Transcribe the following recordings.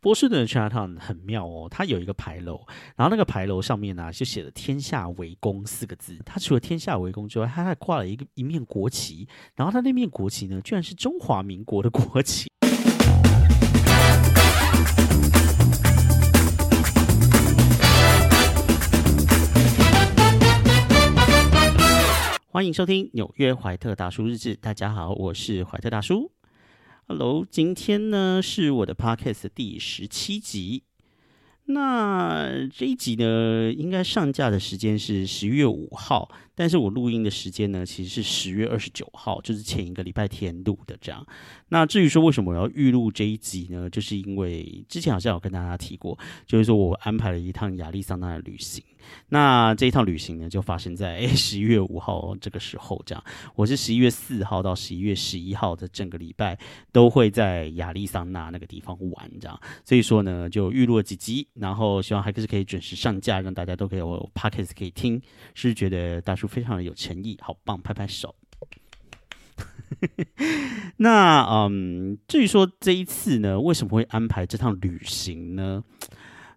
波士顿的 Chinatown 很妙哦，它有一个牌楼，然后那个牌楼上面呢就写了“天下为公”四个字。它除了“天下为公”之外，它还挂了一个一面国旗，然后它那面国旗呢，居然是中华民国的国旗。欢迎收听纽约怀特大叔日志。大家好，我是怀特大叔。Hello，今天呢是我的 Podcast 第十七集。那这一集呢，应该上架的时间是十月五号，但是我录音的时间呢，其实是十月二十九号，就是前一个礼拜天录的这样。那至于说为什么我要预录这一集呢？就是因为之前好像有跟大家提过，就是说我安排了一趟亚利桑那的旅行。那这一趟旅行呢，就发生在十一月五号这个时候，这样。我是十一月四号到十一月十一号的整个礼拜都会在亚利桑那那个地方玩，这样。所以说呢，就预录了几集，然后希望还是可以准时上架，让大家都可以有 podcast 可以听。是觉得大叔非常的有诚意，好棒，拍拍手。那嗯，至于说这一次呢，为什么会安排这趟旅行呢？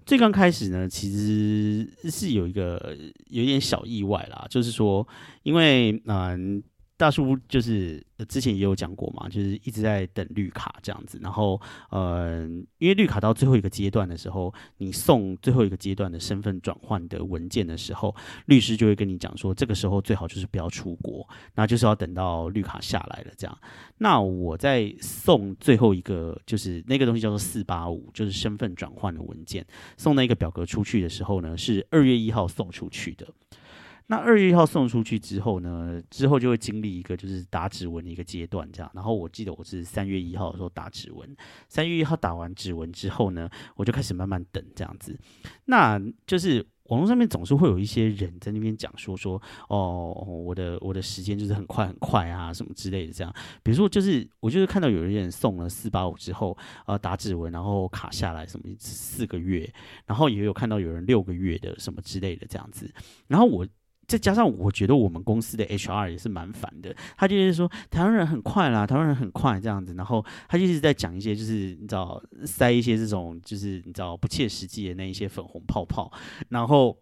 最刚开始呢，其实是有一个有点小意外啦，就是说，因为嗯。大叔就是之前也有讲过嘛，就是一直在等绿卡这样子，然后呃，因为绿卡到最后一个阶段的时候，你送最后一个阶段的身份转换的文件的时候，律师就会跟你讲说，这个时候最好就是不要出国，那就是要等到绿卡下来了这样。那我在送最后一个，就是那个东西叫做四八五，就是身份转换的文件，送那个表格出去的时候呢，是二月一号送出去的。那二月一号送出去之后呢，之后就会经历一个就是打指纹的一个阶段，这样。然后我记得我是三月一号的时候打指纹，三月一号打完指纹之后呢，我就开始慢慢等这样子。那就是网络上面总是会有一些人在那边讲说说，哦，我的我的时间就是很快很快啊，什么之类的这样。比如说就是我就是看到有人送了四八五之后，呃，打指纹然后卡下来什么四个月，然后也有看到有人六个月的什么之类的这样子，然后我。再加上，我觉得我们公司的 HR 也是蛮烦的。他就是说，台湾人很快啦，台湾人很快这样子。然后他就一直在讲一些，就是你知道，塞一些这种，就是你知道不切实际的那一些粉红泡泡。然后。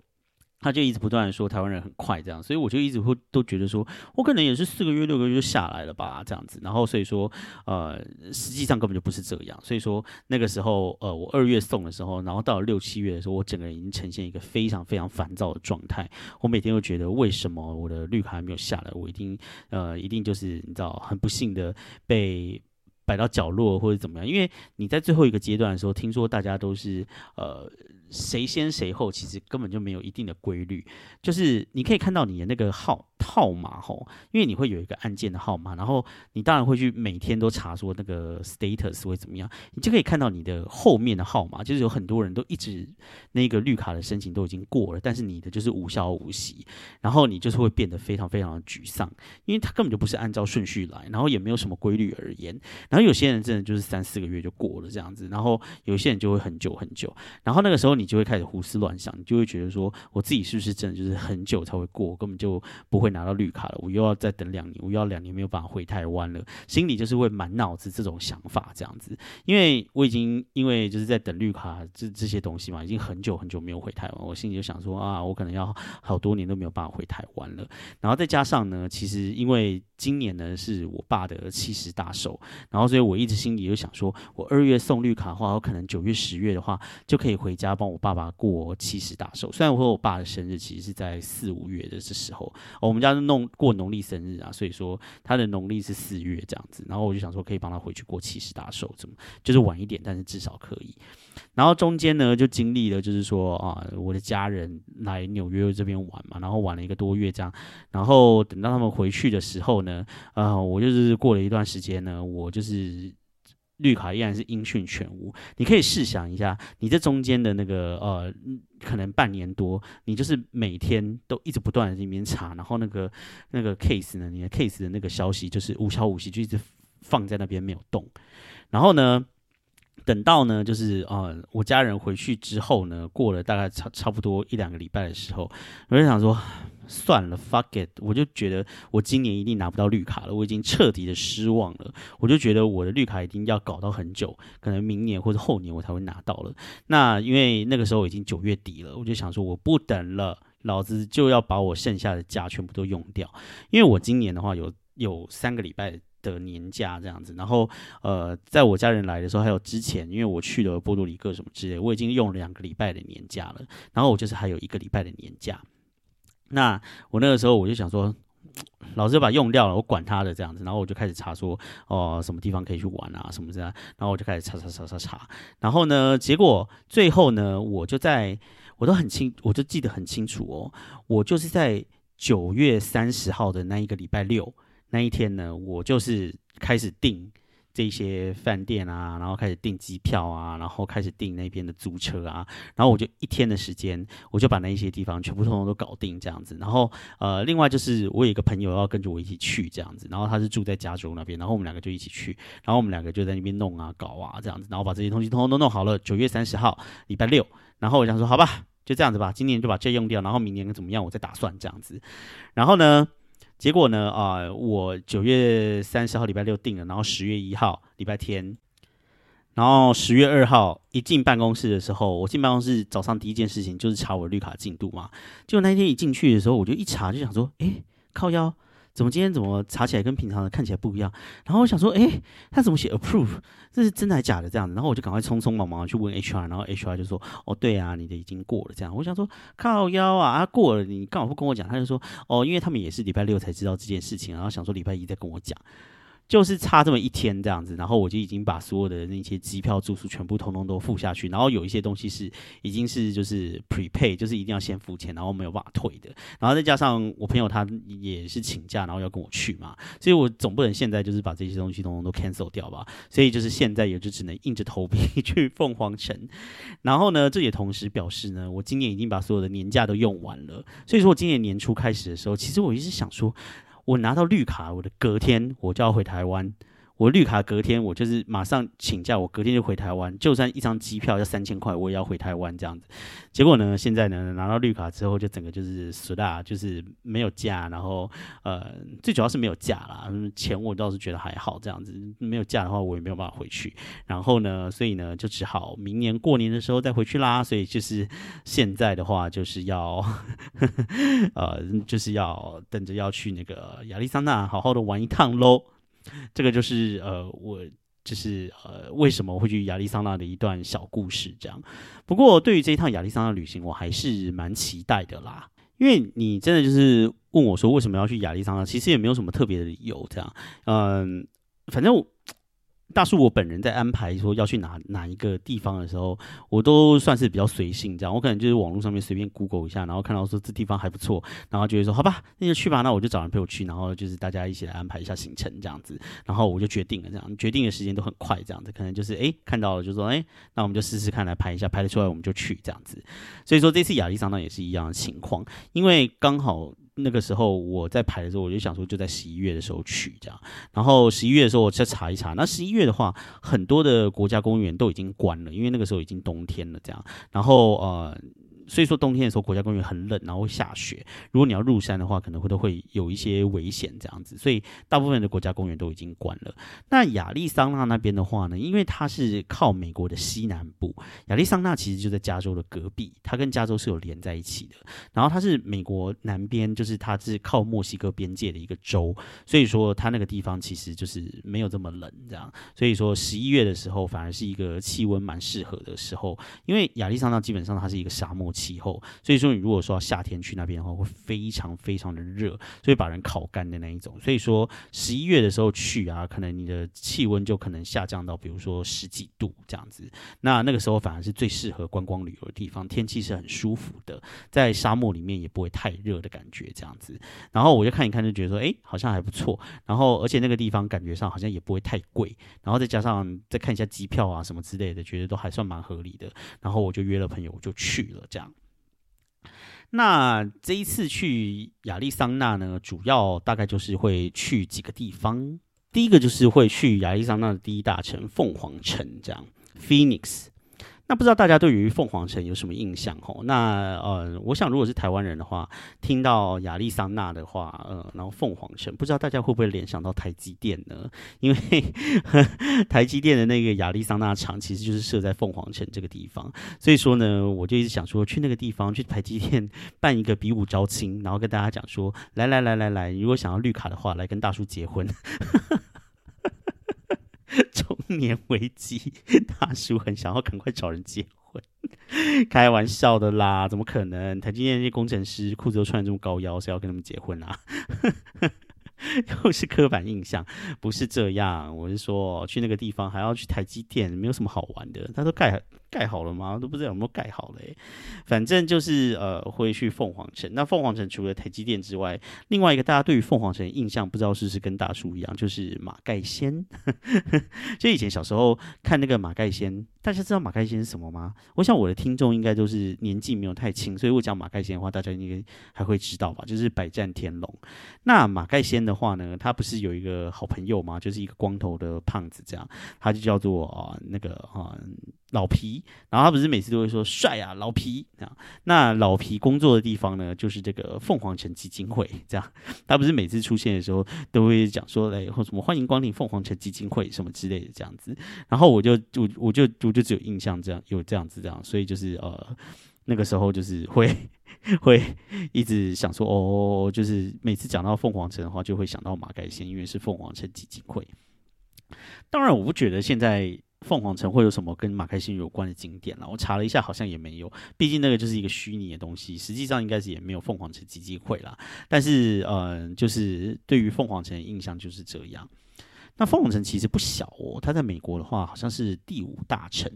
他就一直不断的说台湾人很快这样，所以我就一直会都觉得说，我可能也是四个月六个月就下来了吧这样子，然后所以说，呃，实际上根本就不是这样，所以说那个时候，呃，我二月送的时候，然后到了六七月的时候，我整个人已经呈现一个非常非常烦躁的状态，我每天都觉得为什么我的绿卡还没有下来，我一定，呃，一定就是你知道很不幸的被摆到角落或者怎么样，因为你在最后一个阶段的时候，听说大家都是呃。谁先谁后，其实根本就没有一定的规律。就是你可以看到你的那个号号码吼，因为你会有一个按键的号码，然后你当然会去每天都查说那个 status 会怎么样，你就可以看到你的后面的号码，就是有很多人都一直那个绿卡的申请都已经过了，但是你的就是无效无息，然后你就是会变得非常非常的沮丧，因为他根本就不是按照顺序来，然后也没有什么规律而言，然后有些人真的就是三四个月就过了这样子，然后有些人就会很久很久，然后那个时候。你就会开始胡思乱想，你就会觉得说，我自己是不是真的就是很久才会过，根本就不会拿到绿卡了。我又要再等两年，我又要两年没有办法回台湾了，心里就是会满脑子这种想法这样子。因为我已经因为就是在等绿卡这这些东西嘛，已经很久很久没有回台湾，我心里就想说啊，我可能要好多年都没有办法回台湾了。然后再加上呢，其实因为今年呢是我爸的七十大寿，然后所以我一直心里就想说，我二月送绿卡的话，我可能九月十月的话就可以回家帮。我爸爸过七十大寿，虽然我和我爸的生日其实是在四五月的这时候，我们家是弄过农历生日啊，所以说他的农历是四月这样子，然后我就想说可以帮他回去过七十大寿，怎么就是晚一点，但是至少可以。然后中间呢就经历了，就是说啊，我的家人来纽约这边玩嘛，然后玩了一个多月这样，然后等到他们回去的时候呢，呃，我就是过了一段时间呢，我就是。绿卡依然是音讯全无。你可以试想一下，你这中间的那个呃，可能半年多，你就是每天都一直不断的在那边查，然后那个那个 case 呢，你的 case 的那个消息就是无消无息，就一直放在那边没有动。然后呢，等到呢，就是呃，我家人回去之后呢，过了大概差差不多一两个礼拜的时候，我就想说，算了，fuck it，我就觉得我今年一定拿不到绿卡了，我已经彻底的失望了。我就觉得我的绿卡一定要搞到很久，可能明年或者后年我才会拿到了。那因为那个时候已经九月底了，我就想说我不等了，老子就要把我剩下的假全部都用掉。因为我今年的话有有三个礼拜。的年假这样子，然后呃，在我家人来的时候，还有之前，因为我去了波多黎各什么之类，我已经用两个礼拜的年假了，然后我就是还有一个礼拜的年假。那我那个时候我就想说，老师把用掉了，我管他的这样子，然后我就开始查说，哦，什么地方可以去玩啊，什么这样，然后我就开始查查查查查，然后呢，结果最后呢，我就在我都很清，我就记得很清楚哦，我就是在九月三十号的那一个礼拜六。那一天呢，我就是开始订这些饭店啊，然后开始订机票啊，然后开始订那边的租车啊，然后我就一天的时间，我就把那一些地方全部通通都搞定这样子。然后呃，另外就是我有一个朋友要跟着我一起去这样子，然后他是住在加州那边，然后我们两个就一起去，然后我们两个就在那边弄啊搞啊这样子，然后把这些东西通通都弄好了。九月三十号，礼拜六，然后我想说好吧，就这样子吧，今年就把这用掉，然后明年怎么样，我再打算这样子。然后呢？结果呢？啊，我九月三十号礼拜六定了，然后十月一号礼拜天，然后十月二号一进办公室的时候，我进办公室早上第一件事情就是查我绿卡进度嘛。结果那天一进去的时候，我就一查就想说，哎，靠腰。怎么今天怎么查起来跟平常的看起来不一样？然后我想说，哎，他怎么写 approve？这是真的还是假的？这样子，然后我就赶快匆匆忙忙去问 HR，然后 HR 就说，哦，对啊，你的已经过了。这样，我想说靠腰啊，过了，你干嘛不跟我讲，他就说，哦，因为他们也是礼拜六才知道这件事情，然后想说礼拜一再跟我讲。就是差这么一天这样子，然后我就已经把所有的那些机票、住宿全部通通都付下去，然后有一些东西是已经是就是 prepay，就是一定要先付钱，然后没有办法退的。然后再加上我朋友他也是请假，然后要跟我去嘛，所以我总不能现在就是把这些东西通通都 cancel 掉吧。所以就是现在也就只能硬着头皮 去凤凰城。然后呢，这也同时表示呢，我今年已经把所有的年假都用完了。所以说我今年年初开始的时候，其实我一直想说。我拿到绿卡，我的隔天我就要回台湾。我绿卡隔天，我就是马上请假，我隔天就回台湾。就算一张机票要三千块，我也要回台湾这样子。结果呢，现在呢拿到绿卡之后，就整个就是死啦，就是没有假，然后呃，最主要是没有假啦。钱我倒是觉得还好，这样子没有假的话，我也没有办法回去。然后呢，所以呢，就只好明年过年的时候再回去啦。所以就是现在的话，就是要 呃，就是要等着要去那个亚利桑那好好的玩一趟喽。这个就是呃，我就是呃，为什么会去亚利桑那的一段小故事，这样。不过对于这一趟亚利桑那旅行，我还是蛮期待的啦。因为你真的就是问我说为什么要去亚利桑那，其实也没有什么特别的理由，这样。嗯，反正。大叔，我本人在安排说要去哪哪一个地方的时候，我都算是比较随性，这样我可能就是网络上面随便 Google 一下，然后看到说这地方还不错，然后就会说好吧，那就去吧，那我就找人陪我去，然后就是大家一起来安排一下行程这样子，然后我就决定了这样，决定的时间都很快这样子，可能就是哎看到了就说哎，那我们就试试看来拍一下，拍得出来我们就去这样子，所以说这次亚利桑那也是一样的情况，因为刚好。那个时候我在排的时候，我就想说就在十一月的时候去这样，然后十一月的时候我再查一查，那十一月的话，很多的国家公园都已经关了，因为那个时候已经冬天了这样，然后呃。所以说冬天的时候，国家公园很冷，然后会下雪。如果你要入山的话，可能会都会有一些危险这样子。所以大部分的国家公园都已经关了。那亚利桑那那边的话呢，因为它是靠美国的西南部，亚利桑那其实就在加州的隔壁，它跟加州是有连在一起的。然后它是美国南边，就是它是靠墨西哥边界的一个州，所以说它那个地方其实就是没有这么冷这样。所以说十一月的时候，反而是一个气温蛮适合的时候，因为亚利桑那基本上它是一个沙漠。气候，所以说你如果说夏天去那边的话，会非常非常的热，所以把人烤干的那一种。所以说十一月的时候去啊，可能你的气温就可能下降到比如说十几度这样子。那那个时候反而是最适合观光旅游的地方，天气是很舒服的，在沙漠里面也不会太热的感觉这样子。然后我就看一看，就觉得说，哎，好像还不错。然后而且那个地方感觉上好像也不会太贵。然后再加上再看一下机票啊什么之类的，觉得都还算蛮合理的。然后我就约了朋友，我就去了这样。那这一次去亚利桑那呢，主要大概就是会去几个地方。第一个就是会去亚利桑那的第一大城凤凰城，这样。Phoenix。那不知道大家对于凤凰城有什么印象？吼，那呃，我想如果是台湾人的话，听到亚利桑那的话，呃，然后凤凰城，不知道大家会不会联想到台积电呢？因为 台积电的那个亚利桑那厂其实就是设在凤凰城这个地方，所以说呢，我就一直想说去那个地方去台积电办一个比武招亲，然后跟大家讲说，来来来来来，如果想要绿卡的话，来跟大叔结婚。哈哈哈。走年危机，大叔很想要赶快找人结婚，开玩笑的啦，怎么可能？台积电那些工程师裤子都穿的这么高腰，谁要跟他们结婚啊？又是刻板印象，不是这样。我是说，去那个地方还要去台积电，没有什么好玩的。他说盖盖好了吗？都不知道有没有盖好嘞。反正就是呃，会去凤凰城。那凤凰城除了台积电之外，另外一个大家对于凤凰城印象，不知道是不是跟大叔一样，就是马盖先。就以前小时候看那个马盖先，大家知道马盖先是什么吗？我想我的听众应该都是年纪没有太轻，所以我讲马盖先的话，大家应该还会知道吧？就是百战天龙。那马盖先的话呢，他不是有一个好朋友吗？就是一个光头的胖子，这样他就叫做那个啊。老皮，然后他不是每次都会说帅啊，老皮这样。那老皮工作的地方呢，就是这个凤凰城基金会，这样。他不是每次出现的时候都会讲说，哎，或什么欢迎光临凤凰城基金会什么之类的这样子。然后我就我我就我就只有印象这样有这样子这样，所以就是呃那个时候就是会 会一直想说，哦，就是每次讲到凤凰城的话，就会想到马盖先，因为是凤凰城基金会。当然，我不觉得现在。凤凰城会有什么跟马开心有关的景点了？我查了一下，好像也没有。毕竟那个就是一个虚拟的东西，实际上应该是也没有凤凰城基金会啦。但是，嗯，就是对于凤凰城的印象就是这样。那凤凰城其实不小哦，它在美国的话好像是第五大城。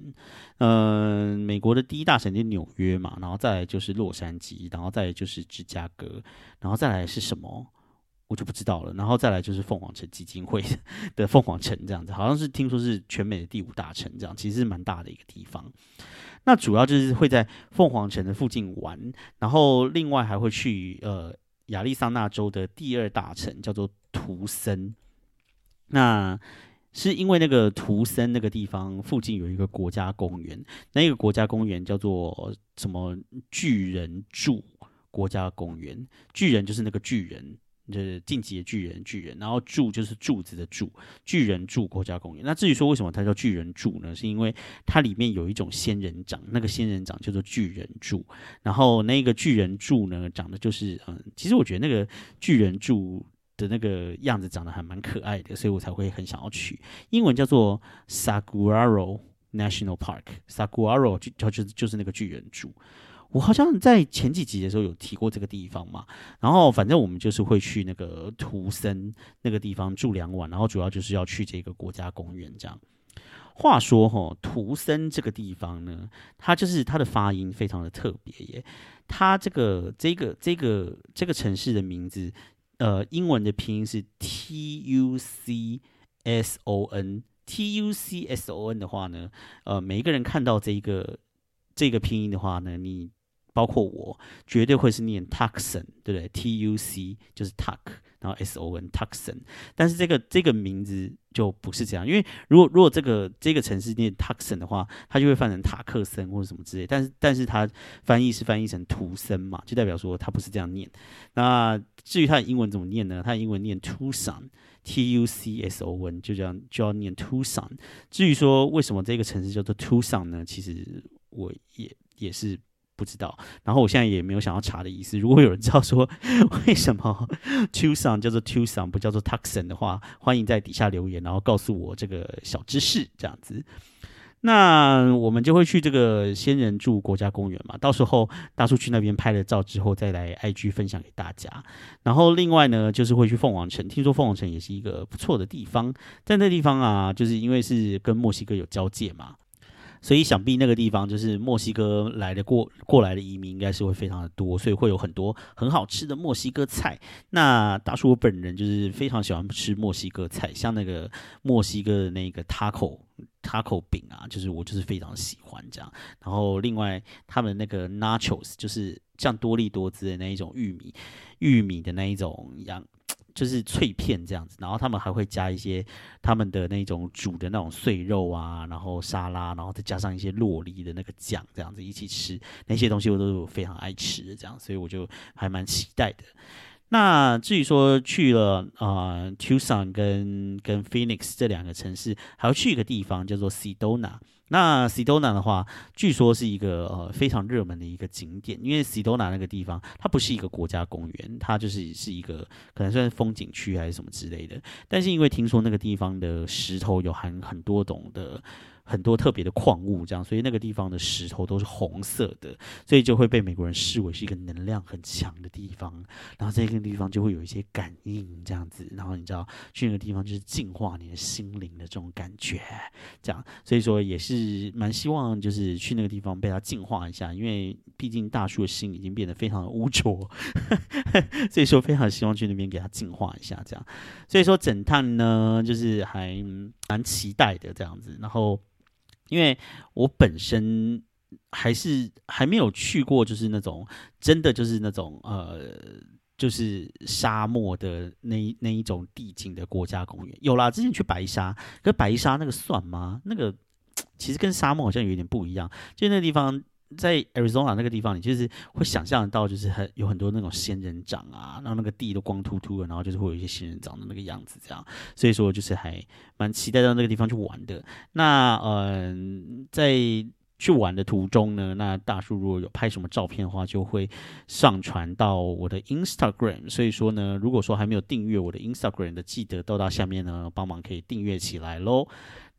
嗯，美国的第一大城就纽约嘛，然后再来就是洛杉矶，然后再来就是芝加哥，然后再来是什么？我就不知道了，然后再来就是凤凰城基金会的凤凰城这样子，好像是听说是全美的第五大城，这样其实是蛮大的一个地方。那主要就是会在凤凰城的附近玩，然后另外还会去呃亚利桑那州的第二大城叫做图森。那是因为那个图森那个地方附近有一个国家公园，那个国家公园叫做什么巨人柱国家公园，巨人就是那个巨人。就是晋级的巨人，巨人，然后柱就是柱子的柱，巨人柱国家公园。那至于说为什么它叫巨人柱呢？是因为它里面有一种仙人掌，那个仙人掌叫做巨人柱。然后那个巨人柱呢，长得就是嗯，其实我觉得那个巨人柱的那个样子长得还蛮可爱的，所以我才会很想要取。英文叫做 Saguaro National Park，Saguaro 就就就是那个巨人柱。我好像在前几集的时候有提过这个地方嘛，然后反正我们就是会去那个图森那个地方住两晚，然后主要就是要去这个国家公园这样。话说哈，图森这个地方呢，它就是它的发音非常的特别耶，它这个这个这个这个城市的名字，呃，英文的拼音是 T U C S O N，T U C S O N 的话呢，呃，每一个人看到这一个这个拼音的话呢，你包括我绝对会是念 Tucson，对不对？T U C 就是 Tuck，然后 S O N Tucson。但是这个这个名字就不是这样，因为如果如果这个这个城市念 Tucson 的话，它就会翻成塔克森或者什么之类。但是但是它翻译是翻译成图森嘛，就代表说它不是这样念。那至于它的英文怎么念呢？它的英文念 Tucson，T U C S O N，就这样就要念 Tucson。至于说为什么这个城市叫做 Tucson 呢？其实我也也是。不知道，然后我现在也没有想要查的意思。如果有人知道说为什么 Tucson 叫做 Tucson 不叫做 Tucson 的话，欢迎在底下留言，然后告诉我这个小知识。这样子，那我们就会去这个仙人柱国家公园嘛。到时候大叔去那边拍了照之后，再来 IG 分享给大家。然后另外呢，就是会去凤凰城，听说凤凰城也是一个不错的地方。在那地方啊，就是因为是跟墨西哥有交界嘛。所以想必那个地方就是墨西哥来的过过来的移民应该是会非常的多，所以会有很多很好吃的墨西哥菜。那大叔我本人就是非常喜欢吃墨西哥菜，像那个墨西哥的那个 taco taco 饼啊，就是我就是非常喜欢这样。然后另外他们那个 nachos 就是像多利多滋的那一种玉米玉米的那一种羊。就是脆片这样子，然后他们还会加一些他们的那种煮的那种碎肉啊，然后沙拉，然后再加上一些洛梨的那个酱，这样子一起吃，那些东西我都是非常爱吃的，这样，所以我就还蛮期待的。那至于说去了啊，Tucson 跟跟 Phoenix 这两个城市，还要去一个地方叫做 Sedona。那 Sedona 的话，据说是一个呃非常热门的一个景点，因为 Sedona 那个地方它不是一个国家公园，它就是是一个可能算是风景区还是什么之类的。但是因为听说那个地方的石头有含很多种的。很多特别的矿物，这样，所以那个地方的石头都是红色的，所以就会被美国人视为是一个能量很强的地方。然后这个地方就会有一些感应，这样子。然后你知道去那个地方就是净化你的心灵的这种感觉，这样。所以说也是是蛮希望就是去那个地方被它净化一下，因为毕竟大叔的心已经变得非常的污浊，所以说非常希望去那边给它净化一下，这样。所以说整趟呢，就是还蛮期待的这样子，然后。因为我本身还是还没有去过，就是那种真的就是那种呃，就是沙漠的那那一种地景的国家公园。有啦，之前去白沙，可白沙那个算吗？那个其实跟沙漠好像有点不一样，就那地方。在 Arizona 那个地方，你就是会想象到，就是很有很多那种仙人掌啊，然后那个地都光秃秃的，然后就是会有一些仙人掌的那个样子，这样，所以说就是还蛮期待到那个地方去玩的。那嗯，在去玩的途中呢，那大叔如果有拍什么照片的话，就会上传到我的 Instagram。所以说呢，如果说还没有订阅我的 Instagram 的，记得到到下面呢帮忙可以订阅起来喽。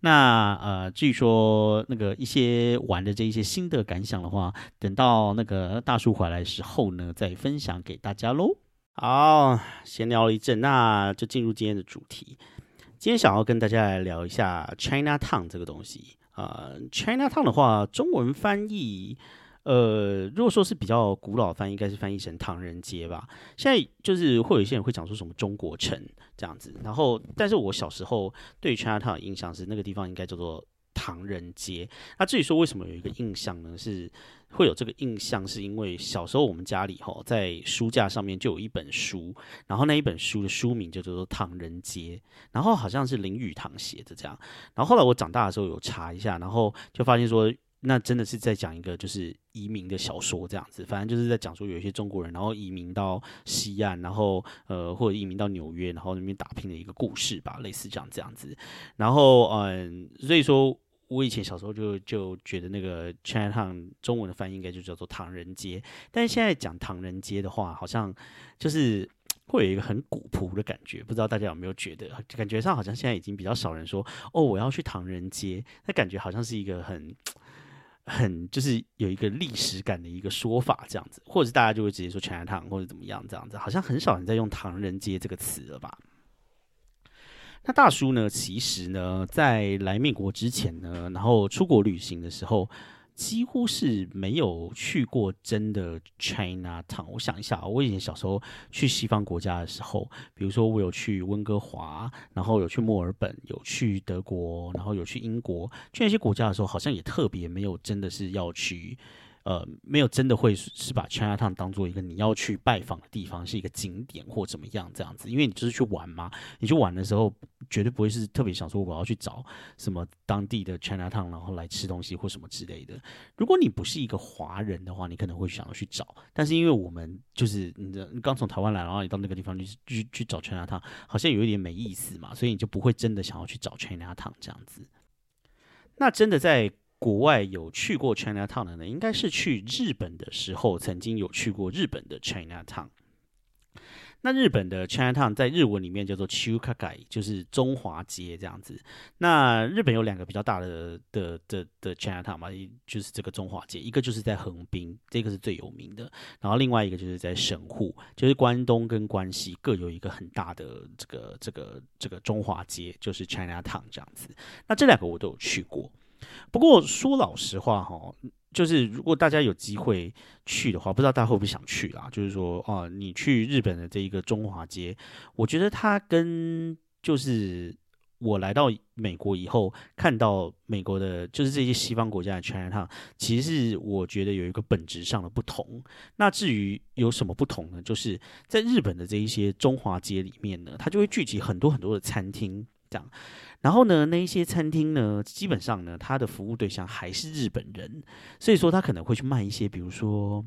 那呃，据说那个一些玩的这一些新的感想的话，等到那个大叔回来的时候呢，再分享给大家喽。好，闲聊了一阵，那就进入今天的主题。今天想要跟大家来聊一下 China Town 这个东西啊。China Town 的话，中文翻译。呃，如果说是比较古老翻译，应该是翻译成唐人街吧。现在就是会有一些人会讲说什么中国城这样子，然后，但是我小时候对 Chinatown 的印象是那个地方应该叫做唐人街。那至于说为什么有一个印象呢？是会有这个印象，是因为小时候我们家里吼在书架上面就有一本书，然后那一本书的书名就叫做《唐人街》，然后好像是林语堂写的这样。然后后来我长大的时候有查一下，然后就发现说。那真的是在讲一个就是移民的小说这样子，反正就是在讲说有一些中国人，然后移民到西岸，然后呃或者移民到纽约，然后那边打拼的一个故事吧，类似这样这样子。然后嗯，所以说我以前小时候就就觉得那个 Chinatown 中文的翻译应该就叫做唐人街，但是现在讲唐人街的话，好像就是会有一个很古朴的感觉，不知道大家有没有觉得？感觉上好像现在已经比较少人说哦我要去唐人街，那感觉好像是一个很。很就是有一个历史感的一个说法，这样子，或者是大家就会直接说全台唐或者怎么样这样子，好像很少人在用唐人街这个词了吧？那大叔呢，其实呢，在来美国之前呢，然后出国旅行的时候。几乎是没有去过真的 China Town。我想一下，我以前小时候去西方国家的时候，比如说我有去温哥华，然后有去墨尔本，有去德国，然后有去英国，去那些国家的时候，好像也特别没有真的是要去。呃，没有真的会是把 China Town 当做一个你要去拜访的地方，是一个景点或怎么样这样子，因为你就是去玩嘛。你去玩的时候，绝对不会是特别想说我要去找什么当地的 China Town，然后来吃东西或什么之类的。如果你不是一个华人的话，你可能会想要去找。但是因为我们就是你的刚从台湾来，然后你到那个地方去去去找 China Town，好像有一点没意思嘛，所以你就不会真的想要去找 China Town 这样子。那真的在。国外有去过 China Town 的呢，应该是去日本的时候曾经有去过日本的 China Town。那日本的 China Town 在日文里面叫做 Chukagai，就是中华街这样子。那日本有两个比较大的的的的 China Town 嘛，就是这个中华街，一个就是在横滨，这个是最有名的。然后另外一个就是在神户，就是关东跟关西各有一个很大的这个这个这个中华街，就是 China Town 这样子。那这两个我都有去过。不过说老实话哈，就是如果大家有机会去的话，不知道大家会不会想去啦？就是说啊，你去日本的这一个中华街，我觉得它跟就是我来到美国以后，看到美国的，就是这些西方国家的 Chinatown，其实是我觉得有一个本质上的不同。那至于有什么不同呢？就是在日本的这一些中华街里面呢，它就会聚集很多很多的餐厅，这样。然后呢，那一些餐厅呢，基本上呢，他的服务对象还是日本人，所以说他可能会去卖一些，比如说，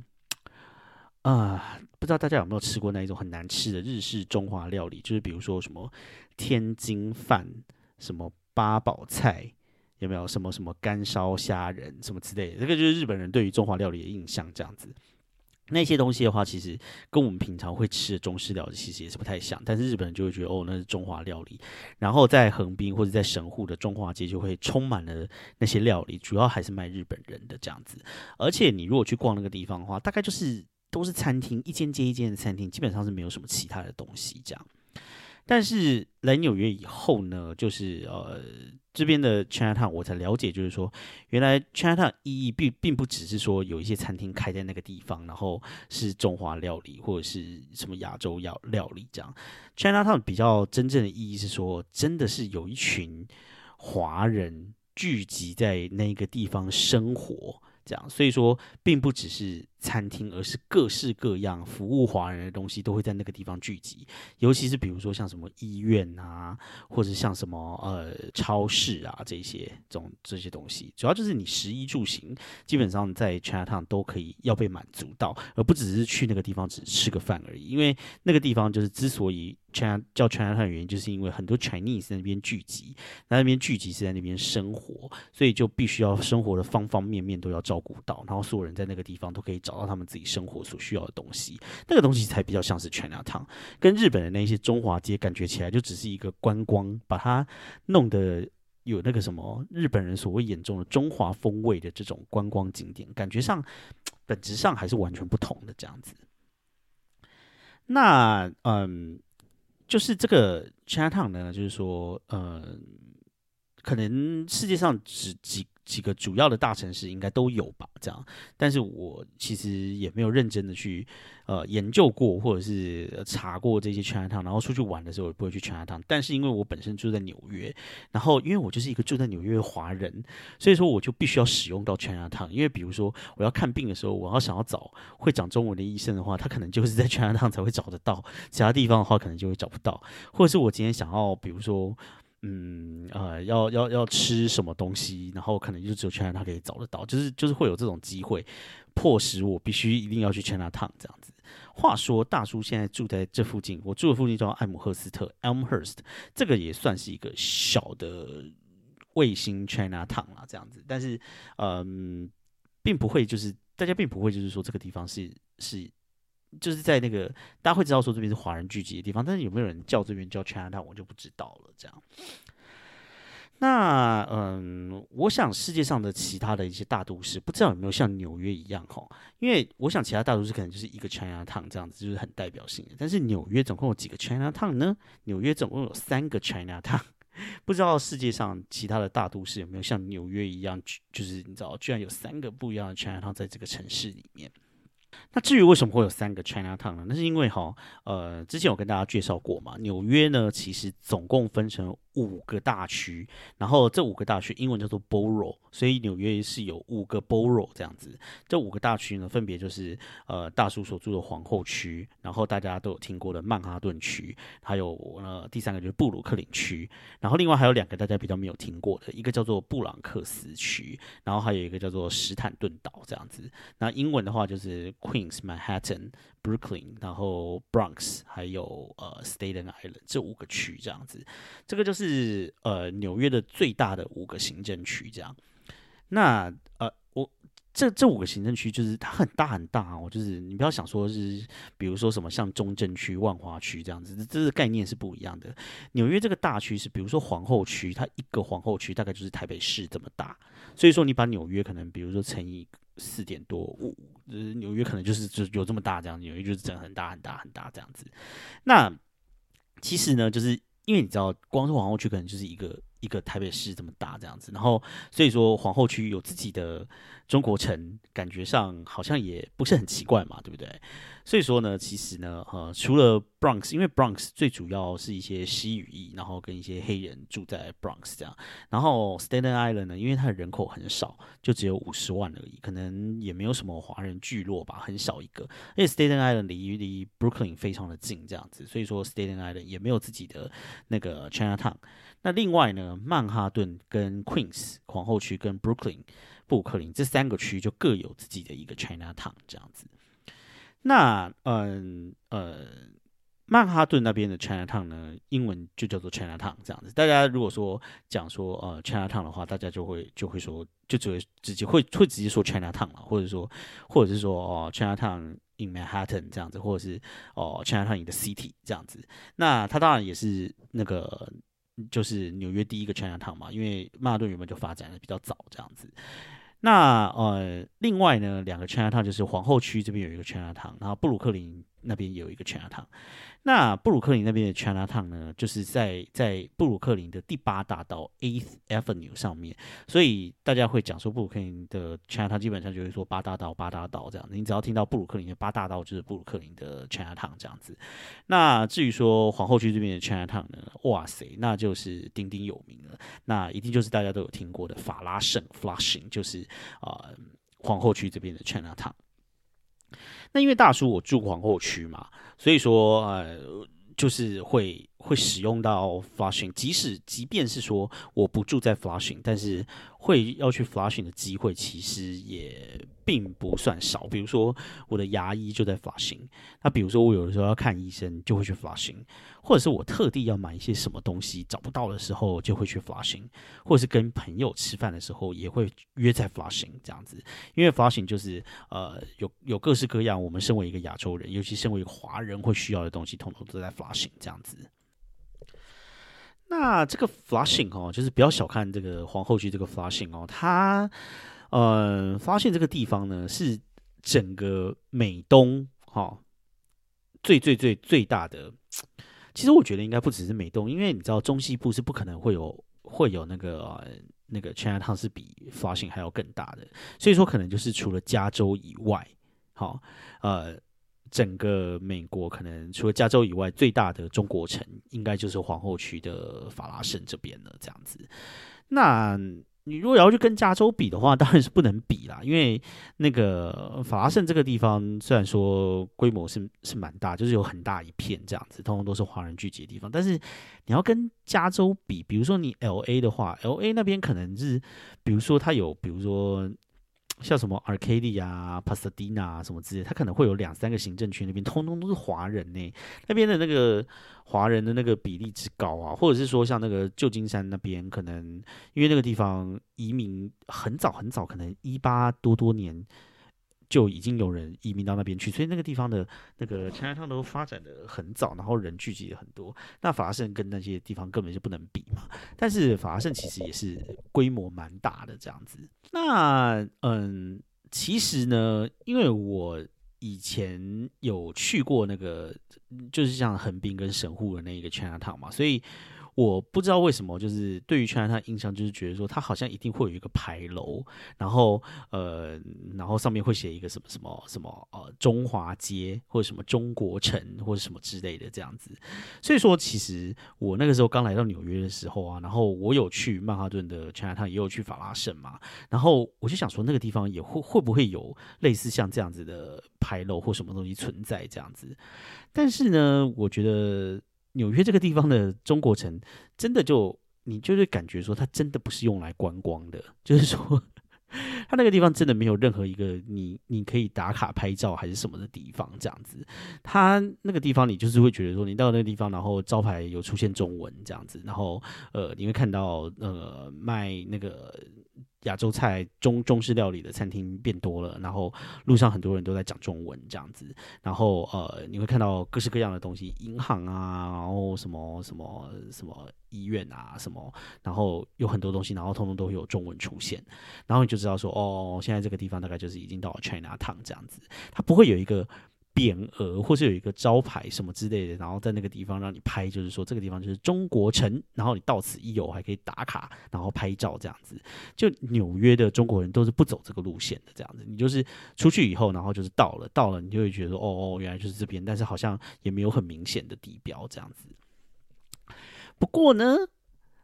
啊，不知道大家有没有吃过那一种很难吃的日式中华料理，就是比如说什么天津饭、什么八宝菜，有没有什么什么干烧虾仁什么之类的？这个就是日本人对于中华料理的印象，这样子。那些东西的话，其实跟我们平常会吃的中式料理其实也是不太像，但是日本人就会觉得哦，那是中华料理。然后在横滨或者在神户的中华街就会充满了那些料理，主要还是卖日本人的这样子。而且你如果去逛那个地方的话，大概就是都是餐厅，一间接一间的餐厅，基本上是没有什么其他的东西这样。但是来纽约以后呢，就是呃这边的 Chinatown 我才了解，就是说原来 Chinatown 意义并并不只是说有一些餐厅开在那个地方，然后是中华料理或者是什么亚洲料料理这样。Chinatown 比较真正的意义是说，真的是有一群华人聚集在那个地方生活。这样，所以说并不只是餐厅，而是各式各样服务华人的东西都会在那个地方聚集。尤其是比如说像什么医院啊，或者像什么呃超市啊这些种这些东西，主要就是你食衣住行，基本上在 Chinatown 都可以要被满足到，而不只是去那个地方只吃个饭而已。因为那个地方就是之所以。China 叫 China Town 的原因，就是因为很多 Chinese 在那边聚集，那那边聚集是在那边生活，所以就必须要生活的方方面面都要照顾到，然后所有人在那个地方都可以找到他们自己生活所需要的东西，那个东西才比较像是 China Town，跟日本的那些中华街感觉起来就只是一个观光，把它弄得有那个什么日本人所谓眼中的中华风味的这种观光景点，感觉上本质上还是完全不同的这样子。那嗯。就是这个 Chinatown 呢，就是说，呃，可能世界上只几几个主要的大城市应该都有吧，这样。但是我其实也没有认真的去。呃，研究过或者是查过这些 Chinatown，然后出去玩的时候也不会去 Chinatown。但是因为我本身住在纽约，然后因为我就是一个住在纽约的华人，所以说我就必须要使用到 Chinatown。因为比如说我要看病的时候，我要想要找会讲中文的医生的话，他可能就是在 Chinatown 才会找得到，其他地方的话可能就会找不到。或者是我今天想要，比如说，嗯，呃，要要要吃什么东西，然后可能就只有 China 可以找得到，就是就是会有这种机会，迫使我必须一定要去 Chinatown 这样子。话说，大叔现在住在这附近，我住的附近叫艾姆赫斯特 （Elmhurst），这个也算是一个小的卫星 China Town 啦，这样子。但是，嗯，并不会就是大家并不会就是说这个地方是是就是在那个大家会知道说这边是华人聚集的地方，但是有没有人叫这边叫 China Town，我就不知道了。这样。那嗯，我想世界上的其他的一些大都市，不知道有没有像纽约一样哈？因为我想其他大都市可能就是一个 China Town 这样子，就是很代表性的。但是纽约总共有几个 China Town 呢？纽约总共有三个 China Town，不知道世界上其他的大都市有没有像纽约一样，就是你知道，居然有三个不一样的 China Town 在这个城市里面。那至于为什么会有三个 China Town 呢？那是因为哈，呃，之前有跟大家介绍过嘛，纽约呢其实总共分成。五个大区，然后这五个大区英文叫做 borough，所以纽约是有五个 borough 这样子。这五个大区呢，分别就是呃大叔所住的皇后区，然后大家都有听过的曼哈顿区，还有呃第三个就是布鲁克林区，然后另外还有两个大家比较没有听过的，一个叫做布朗克斯区，然后还有一个叫做史坦顿岛这样子。那英文的话就是 Queens、Manhattan、Brooklyn，然后 Bronx，还有呃 Staten Island 这五个区这样子。这个就是。是呃纽约的最大的五个行政区，这样。那呃我这这五个行政区就是它很大很大哦，就是你不要想说是比如说什么像中正区、万华区这样子，这是概念是不一样的。纽约这个大区是比如说皇后区，它一个皇后区大概就是台北市这么大，所以说你把纽约可能比如说乘以四点多五，纽约可能就是就有这么大这样，纽约就是整很大很大很大这样子。那其实呢，就是。因为你知道，光是往后去可能就是一个一个台北市这么大这样子，然后所以说皇后区有自己的中国城，感觉上好像也不是很奇怪嘛，对不对？所以说呢，其实呢，呃，除了 Bronx，因为 Bronx 最主要是一些西语裔，然后跟一些黑人住在 Bronx 这样。然后 Staten Island 呢，因为它的人口很少，就只有五十万而已，可能也没有什么华人聚落吧，很少一个。因为 Staten Island 离离 Brooklyn 非常的近，这样子，所以说 Staten Island 也没有自己的那个 Chinatown。那另外呢，曼哈顿跟 Queens 皇后区跟 Brooklyn 布鲁克林这三个区就各有自己的一个 Chinatown 这样子。那嗯呃，曼哈顿那边的 Chinatown 呢，英文就叫做 Chinatown 这样子。大家如果说讲说呃 Chinatown 的话，大家就会就会说，就只会直接会会直接说 Chinatown 了，或者说或者是说哦 Chinatown in Manhattan 这样子，或者是哦 Chinatown in the city 这样子。那它当然也是那个就是纽约第一个川亚堂嘛，因为曼哈顿原本就发展的比较早这样子。那呃，另外呢，两个川亚堂就是皇后区这边有一个川亚堂然后布鲁克林那边也有一个川亚堂。那布鲁克林那边的 Chinatown 呢，就是在在布鲁克林的第八大道 Eighth Avenue 上面，所以大家会讲说布鲁克林的 Chinatown 基本上就是说八大道八大道这样子。你只要听到布鲁克林的八大道，就是布鲁克林的 Chinatown 这样子。那至于说皇后区这边的 Chinatown 呢，哇塞，那就是鼎鼎有名了，那一定就是大家都有听过的法拉盛 Flushing，就是啊皇后区这边的 Chinatown。那因为大叔我住皇后区嘛，所以说呃，就是会会使用到 Flushing，即使即便是说我不住在 Flushing，但是。会要去 Flushing 的机会其实也并不算少，比如说我的牙医就在 Flushing，那比如说我有的时候要看医生就会去 Flushing，或者是我特地要买一些什么东西找不到的时候就会去 Flushing，或者是跟朋友吃饭的时候也会约在 Flushing 这样子，因为 Flushing 就是呃有有各式各样我们身为一个亚洲人，尤其身为一个华人会需要的东西，统统都在 Flushing 这样子。那这个 Flushing 哦，就是不要小看这个皇后区这个 Flushing 哦，它呃发现这个地方呢是整个美东哈最最最最大的。其实我觉得应该不只是美东，因为你知道中西部是不可能会有会有那个那个 Chinatown 是比 Flushing 还要更大的，所以说可能就是除了加州以外，好呃。整个美国可能除了加州以外，最大的中国城应该就是皇后区的法拉盛这边了。这样子，那你如果要去跟加州比的话，当然是不能比啦。因为那个法拉盛这个地方虽然说规模是是蛮大，就是有很大一片这样子，通通都是华人聚集的地方。但是你要跟加州比，比如说你 L A 的话，L A 那边可能是，比如说它有，比如说。像什么 Arcadia 啊、Pasadena 什么之类，他可能会有两三个行政区，那边通通都是华人呢。那边的那个华人的那个比例之高啊，或者是说像那个旧金山那边，可能因为那个地方移民很早很早，可能一八多多年。就已经有人移民到那边去，所以那个地方的那个 Chinatown 都发展的很早，然后人聚集很多。那法拉盛跟那些地方根本就不能比嘛。但是法拉盛其实也是规模蛮大的这样子。那嗯，其实呢，因为我以前有去过那个，就是像横滨跟神户的那一个 Chinatown 嘛，所以。我不知道为什么，就是对于全安他印象就是觉得说，他好像一定会有一个牌楼，然后呃，然后上面会写一个什么什么什么呃中华街或者什么中国城或者什么之类的这样子。所以说，其实我那个时候刚来到纽约的时候啊，然后我有去曼哈顿的全安他也有去法拉盛嘛，然后我就想说，那个地方也会会不会有类似像这样子的牌楼或什么东西存在这样子？但是呢，我觉得。纽约这个地方的中国城，真的就你就是感觉说，它真的不是用来观光的，就是说，它那个地方真的没有任何一个你你可以打卡拍照还是什么的地方，这样子。它那个地方，你就是会觉得说，你到那个地方，然后招牌有出现中文这样子，然后呃，你会看到呃卖那个。亚洲菜、中中式料理的餐厅变多了，然后路上很多人都在讲中文这样子，然后呃，你会看到各式各样的东西，银行啊，然后什么什么什么医院啊，什么，然后有很多东西，然后通通都会有中文出现，然后你就知道说，哦，现在这个地方大概就是已经到了 China Town 这样子，它不会有一个匾额或是有一个招牌什么之类的，然后在那个地方让你拍，就是说这个地方就是中国城，然后你到此一游还可以打卡，然后拍照这样子。就纽约的中国人都是不走这个路线的，这样子，你就是出去以后，然后就是到了，到了你就会觉得哦哦，原来就是这边，但是好像也没有很明显的地标这样子。不过呢。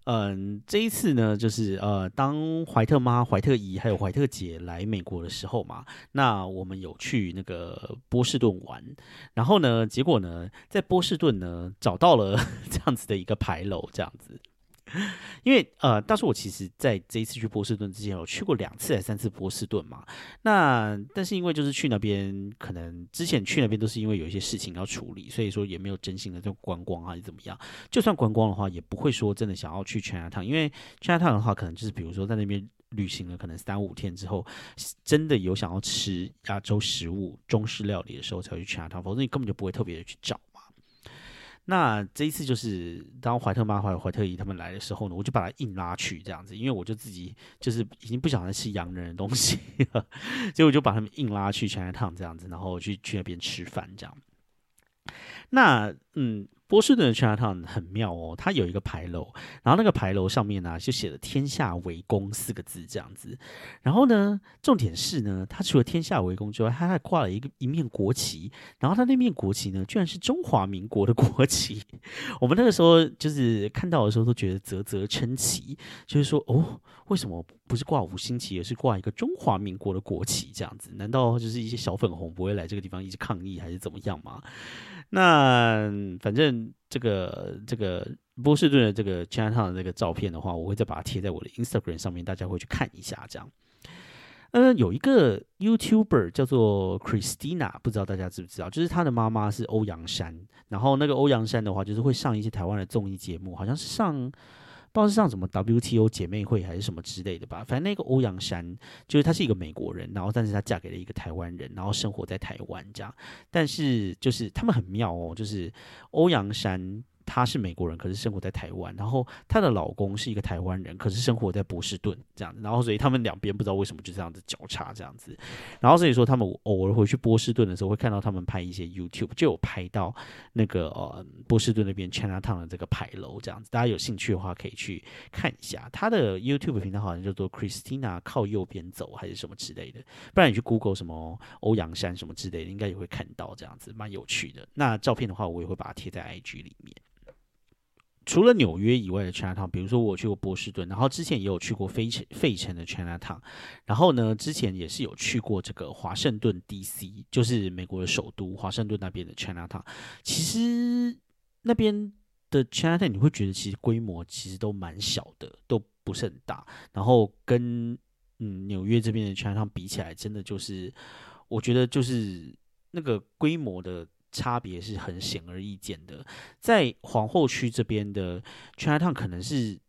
嗯，这一次呢，就是呃，当怀特妈、怀特姨还有怀特姐来美国的时候嘛，那我们有去那个波士顿玩，然后呢，结果呢，在波士顿呢找到了 这样子的一个牌楼，这样子。因为呃，当时我其实在这一次去波士顿之前，有去过两次还是三次波士顿嘛。那但是因为就是去那边，可能之前去那边都是因为有一些事情要处理，所以说也没有真心的在观光啊，是怎么样。就算观光的话，也不会说真的想要去 Chinatown，因为 Chinatown 的话，可能就是比如说在那边旅行了可能三五天之后，真的有想要吃亚洲食物、中式料理的时候，才会去 Chinatown，否则你根本就不会特别的去找。那这一次就是当怀特妈怀怀特姨他们来的时候呢，我就把他硬拉去这样子，因为我就自己就是已经不想再吃洋人的东西了，所以我就把他们硬拉去全家烫这样子，然后去去那边吃饭这样。那嗯。波士顿的 Chinatown 很妙哦，它有一个牌楼，然后那个牌楼上面呢就写了“天下为公”四个字这样子。然后呢，重点是呢，它除了“天下为公”之外，它还挂了一个一面国旗。然后它那面国旗呢，居然是中华民国的国旗。我们那个时候就是看到的时候都觉得啧啧称奇，就是说哦，为什么不是挂五星旗，而是挂一个中华民国的国旗这样子？难道就是一些小粉红不会来这个地方一直抗议，还是怎么样吗？那反正这个这个波士顿的这个 Chinatown 的这个照片的话，我会再把它贴在我的 Instagram 上面，大家会去看一下。这样，呃，有一个 YouTuber 叫做 Christina，不知道大家知不知道？就是他的妈妈是欧阳山，然后那个欧阳山的话，就是会上一些台湾的综艺节目，好像是上。不知道是上什么 WTO 姐妹会还是什么之类的吧，反正那个欧阳山就是她是一个美国人，然后但是她嫁给了一个台湾人，然后生活在台湾这样，但是就是他们很妙哦，就是欧阳山。她是美国人，可是生活在台湾。然后她的老公是一个台湾人，可是生活在波士顿这样子。然后所以他们两边不知道为什么就这样子交叉这样子。然后所以说他们偶尔回去波士顿的时候，会看到他们拍一些 YouTube，就有拍到那个呃波士顿那边 Chinatown 的这个牌楼这样子。大家有兴趣的话可以去看一下。他的 YouTube 频道好像叫做 Christina 靠右边走还是什么之类的。不然你去 Google 什么欧阳山什么之类的，应该也会看到这样子，蛮有趣的。那照片的话，我也会把它贴在 IG 里面。除了纽约以外的 Chinatown，比如说我去过波士顿，然后之前也有去过费城费城的 Chinatown，然后呢，之前也是有去过这个华盛顿 DC，就是美国的首都华盛顿那边的 Chinatown。其实那边的 Chinatown 你会觉得其实规模其实都蛮小的，都不是很大。然后跟嗯纽约这边的 Chinatown 比起来，真的就是我觉得就是那个规模的。差别是很显而易见的，在皇后区这边的 Chinatown 可能是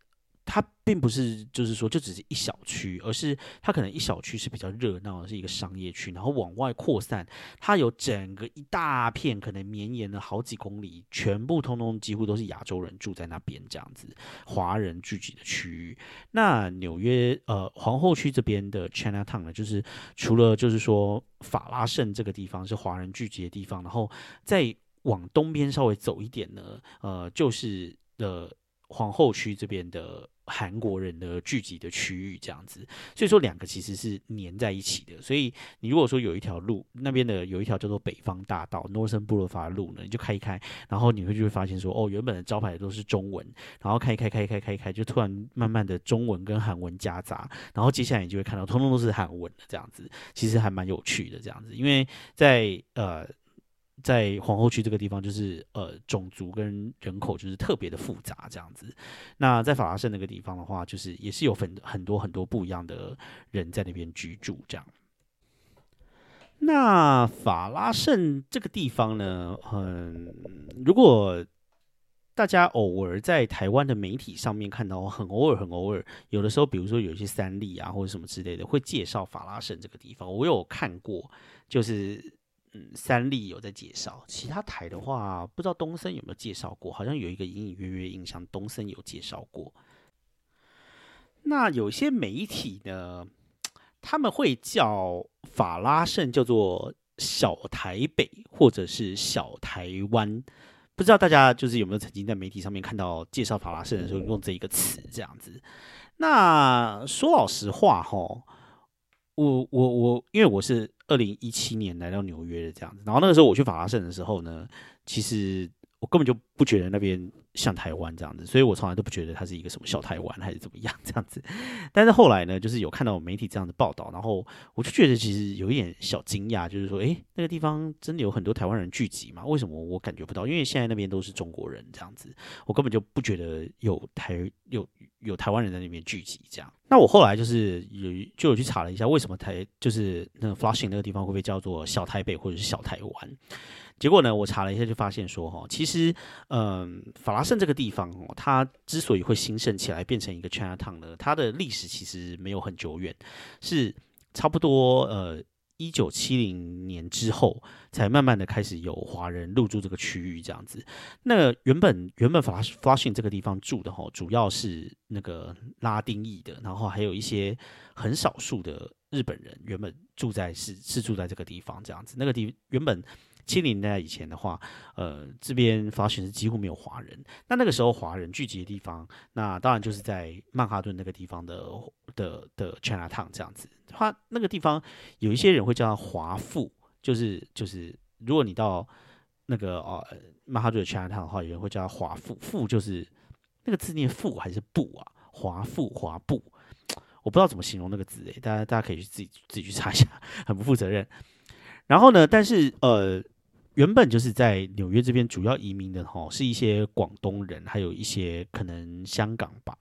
它并不是就是说就只是一小区，而是它可能一小区是比较热闹的，是一个商业区，然后往外扩散，它有整个一大片，可能绵延了好几公里，全部通通几乎都是亚洲人住在那边这样子，华人聚集的区域。那纽约呃皇后区这边的 Chinatown 呢，就是除了就是说法拉盛这个地方是华人聚集的地方，然后再往东边稍微走一点呢，呃就是呃皇后区这边的。韩国人的聚集的区域这样子，所以说两个其实是粘在一起的。所以你如果说有一条路，那边的有一条叫做北方大道 （Northern Boulevard） 路呢，你就开一开，然后你会就会发现说，哦，原本的招牌都是中文，然后开一开开开开开，就突然慢慢的中文跟韩文夹杂，然后接下来你就会看到通通都是韩文的这样子，其实还蛮有趣的这样子，因为在呃。在皇后区这个地方，就是呃种族跟人口就是特别的复杂这样子。那在法拉盛那个地方的话，就是也是有很很多很多不一样的人在那边居住这样。那法拉盛这个地方呢，嗯，如果大家偶尔在台湾的媒体上面看到，很偶尔很偶尔，有的时候，比如说有一些三立啊或者什么之类的，会介绍法拉盛这个地方，我有看过，就是。嗯，三立有在介绍，其他台的话，不知道东森有没有介绍过，好像有一个隐隐约约印象，东森有介绍过。那有些媒体呢，他们会叫法拉盛叫做小台北或者是小台湾。不知道大家就是有没有曾经在媒体上面看到介绍法拉盛的时候用这一个词这样子？那说老实话哈，我我我，因为我是二零一七年来到纽约的这样子，然后那个时候我去法拉盛的时候呢，其实我根本就不觉得那边。像台湾这样子，所以我从来都不觉得它是一个什么小台湾还是怎么样这样子。但是后来呢，就是有看到媒体这样的报道，然后我就觉得其实有一点小惊讶，就是说，诶，那个地方真的有很多台湾人聚集吗？为什么我感觉不到？因为现在那边都是中国人这样子，我根本就不觉得有台有有台湾人在那边聚集这样。那我后来就是有就有去查了一下，为什么台就是那个 Flushing 那个地方会被叫做小台北或者是小台湾？结果呢，我查了一下，就发现说，哈，其实，嗯，法拉盛这个地方哦，它之所以会兴盛起来，变成一个 China Town 呢，它的历史其实没有很久远，是差不多呃一九七零年之后，才慢慢的开始有华人入住这个区域这样子。那原本原本法拉法拉盛这个地方住的哈，主要是那个拉丁裔的，然后还有一些很少数的日本人，原本住在是是住在这个地方这样子。那个地原本。七零年代以前的话，呃，这边发现是几乎没有华人。那那个时候华人聚集的地方，那当然就是在曼哈顿那个地方的的的 China Town 这样子。它那个地方有一些人会叫它华富，就是就是如果你到那个哦曼哈顿的 China Town 的话，有人会叫它华富，富就是那个字念富还是布啊？华富华布，我不知道怎么形容那个字诶，大家大家可以去自己自己去查一下，很不负责任。然后呢，但是呃。原本就是在纽约这边主要移民的哈，是一些广东人，还有一些可能香港吧。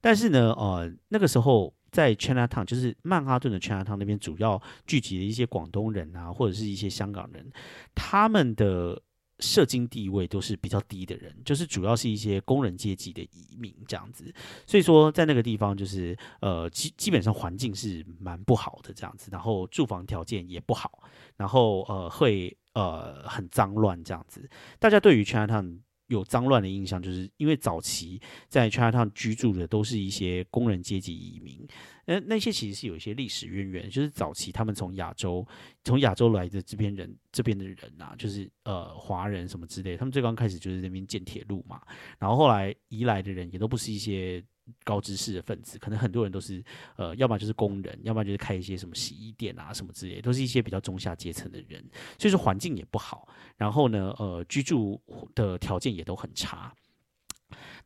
但是呢，呃，那个时候在 China Town，就是曼哈顿的 China Town 那边，主要聚集的一些广东人啊，或者是一些香港人，他们的社经地位都是比较低的人，就是主要是一些工人阶级的移民这样子。所以说，在那个地方，就是呃，基基本上环境是蛮不好的这样子，然后住房条件也不好，然后呃会。呃，很脏乱这样子，大家对于 Chinatown 有脏乱的印象，就是因为早期在 Chinatown 居住的都是一些工人阶级移民，那，那些其实是有一些历史渊源，就是早期他们从亚洲，从亚洲来的这边人，这边的人呐，就是呃华人什么之类，他们最刚开始就是那边建铁路嘛，然后后来移来的人也都不是一些。高知识的分子，可能很多人都是，呃，要么就是工人，要么就是开一些什么洗衣店啊，什么之类，都是一些比较中下阶层的人，所以说环境也不好，然后呢，呃，居住的条件也都很差。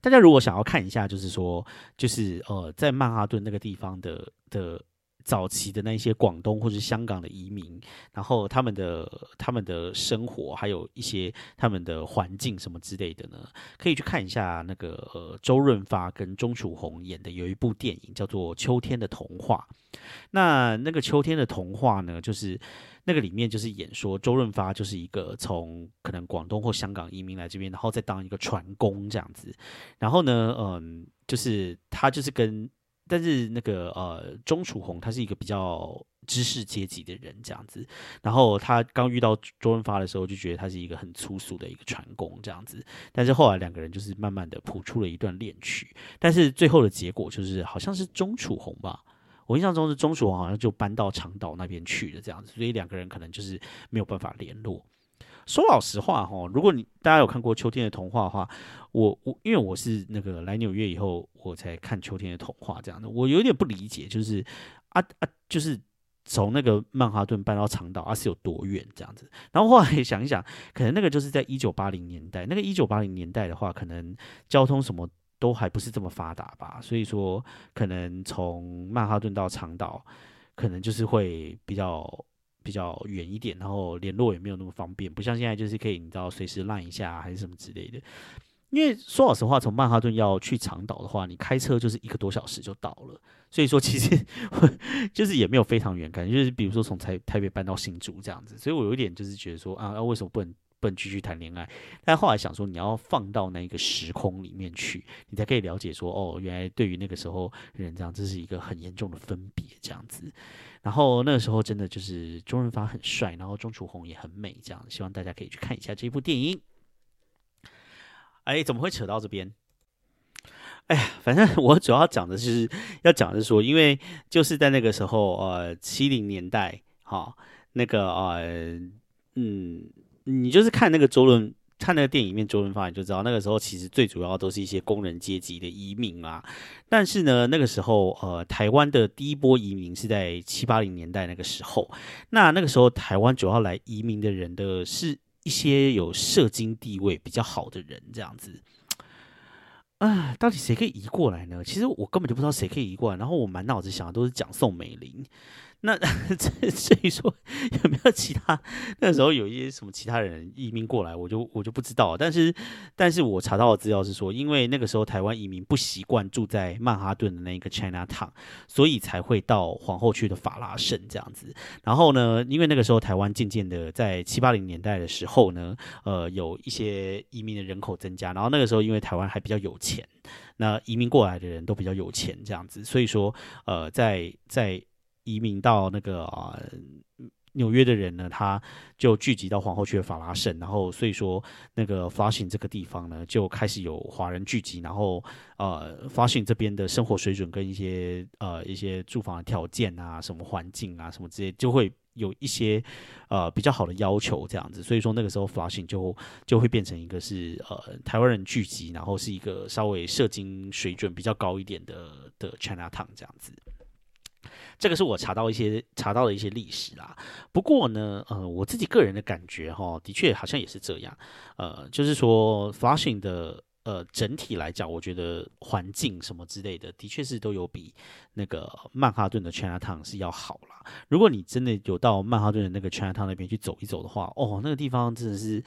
大家如果想要看一下，就是说，就是呃，在曼哈顿那个地方的的。早期的那些广东或者香港的移民，然后他们的他们的生活，还有一些他们的环境什么之类的呢，可以去看一下那个呃周润发跟钟楚红演的有一部电影叫做《秋天的童话》。那那个《秋天的童话》呢，就是那个里面就是演说周润发就是一个从可能广东或香港移民来这边，然后再当一个船工这样子。然后呢，嗯，就是他就是跟。但是那个呃，钟楚红他是一个比较知识阶级的人，这样子。然后他刚遇到周润发的时候，就觉得他是一个很粗俗的一个船工这样子。但是后来两个人就是慢慢的谱出了一段恋曲。但是最后的结果就是好像是钟楚红吧，我印象中是钟楚红好像就搬到长岛那边去了这样子，所以两个人可能就是没有办法联络。说老实话哈，如果你大家有看过《秋天的童话》的话，我我因为我是那个来纽约以后我才看《秋天的童话》这样的，我有点不理解，就是啊啊，就是从那个曼哈顿搬到长岛啊是有多远这样子？然后后来想一想，可能那个就是在一九八零年代，那个一九八零年代的话，可能交通什么都还不是这么发达吧，所以说可能从曼哈顿到长岛，可能就是会比较。比较远一点，然后联络也没有那么方便，不像现在就是可以，你知道随时烂一下还是什么之类的。因为说老实话，从曼哈顿要去长岛的话，你开车就是一个多小时就到了，所以说其实 就是也没有非常远，感觉就是比如说从台台北搬到新竹这样子，所以我有一点就是觉得说啊，为什么不能不能继续谈恋爱？但后来想说，你要放到那个时空里面去，你才可以了解说，哦，原来对于那个时候人这样，这是一个很严重的分别这样子。然后那个时候真的就是周润发很帅，然后钟楚红也很美，这样希望大家可以去看一下这部电影。哎，怎么会扯到这边？哎呀，反正我主要讲的是要讲的是说，因为就是在那个时候，呃，七零年代，哈，那个呃，嗯，你就是看那个周润。看那个电影里面周润发，你就知道那个时候其实最主要都是一些工人阶级的移民啊。但是呢，那个时候呃，台湾的第一波移民是在七八零年代那个时候。那那个时候台湾主要来移民的人的是一些有社经地位比较好的人，这样子。啊，到底谁可以移过来呢？其实我根本就不知道谁可以移过来。然后我满脑子想的都是讲宋美龄。那 这所以说有没有其他那时候有一些什么其他人移民过来，我就我就不知道。但是但是我查到的资料是说，因为那个时候台湾移民不习惯住在曼哈顿的那个 China Town，所以才会到皇后区的法拉盛这样子。然后呢，因为那个时候台湾渐渐的在七八零年代的时候呢，呃，有一些移民的人口增加。然后那个时候因为台湾还比较有钱，那移民过来的人都比较有钱这样子，所以说呃，在在移民到那个啊纽约的人呢，他就聚集到皇后区的法拉盛，然后所以说那个 Flushing 这个地方呢，就开始有华人聚集，然后呃发行这边的生活水准跟一些呃一些住房的条件啊，什么环境啊，什么之类，就会有一些呃比较好的要求这样子，所以说那个时候 Flushing 就就会变成一个是呃台湾人聚集，然后是一个稍微社经水准比较高一点的的 China Town 这样子。这个是我查到一些查到的一些历史啦。不过呢，呃，我自己个人的感觉哈，的确好像也是这样。呃，就是说，Flushing 的呃整体来讲，我觉得环境什么之类的，的确是都有比那个曼哈顿的 Chinatown 是要好啦。如果你真的有到曼哈顿的那个 Chinatown 那边去走一走的话，哦，那个地方真的是。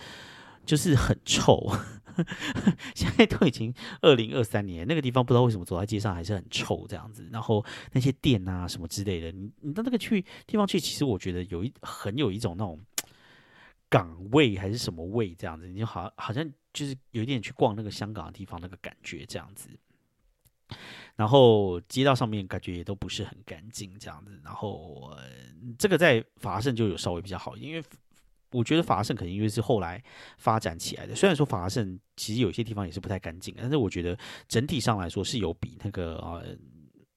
就是很臭，现在都已经二零二三年，那个地方不知道为什么走在街上还是很臭这样子。然后那些店啊什么之类的，你你到那个去地方去，其实我觉得有一很有一种那种港味还是什么味这样子，你就好好像就是有一点去逛那个香港的地方那个感觉这样子。然后街道上面感觉也都不是很干净这样子。然后这个在法盛就有稍微比较好，因为。我觉得法拉盛可能因为是后来发展起来的，虽然说法拉盛其实有些地方也是不太干净，但是我觉得整体上来说是有比那个呃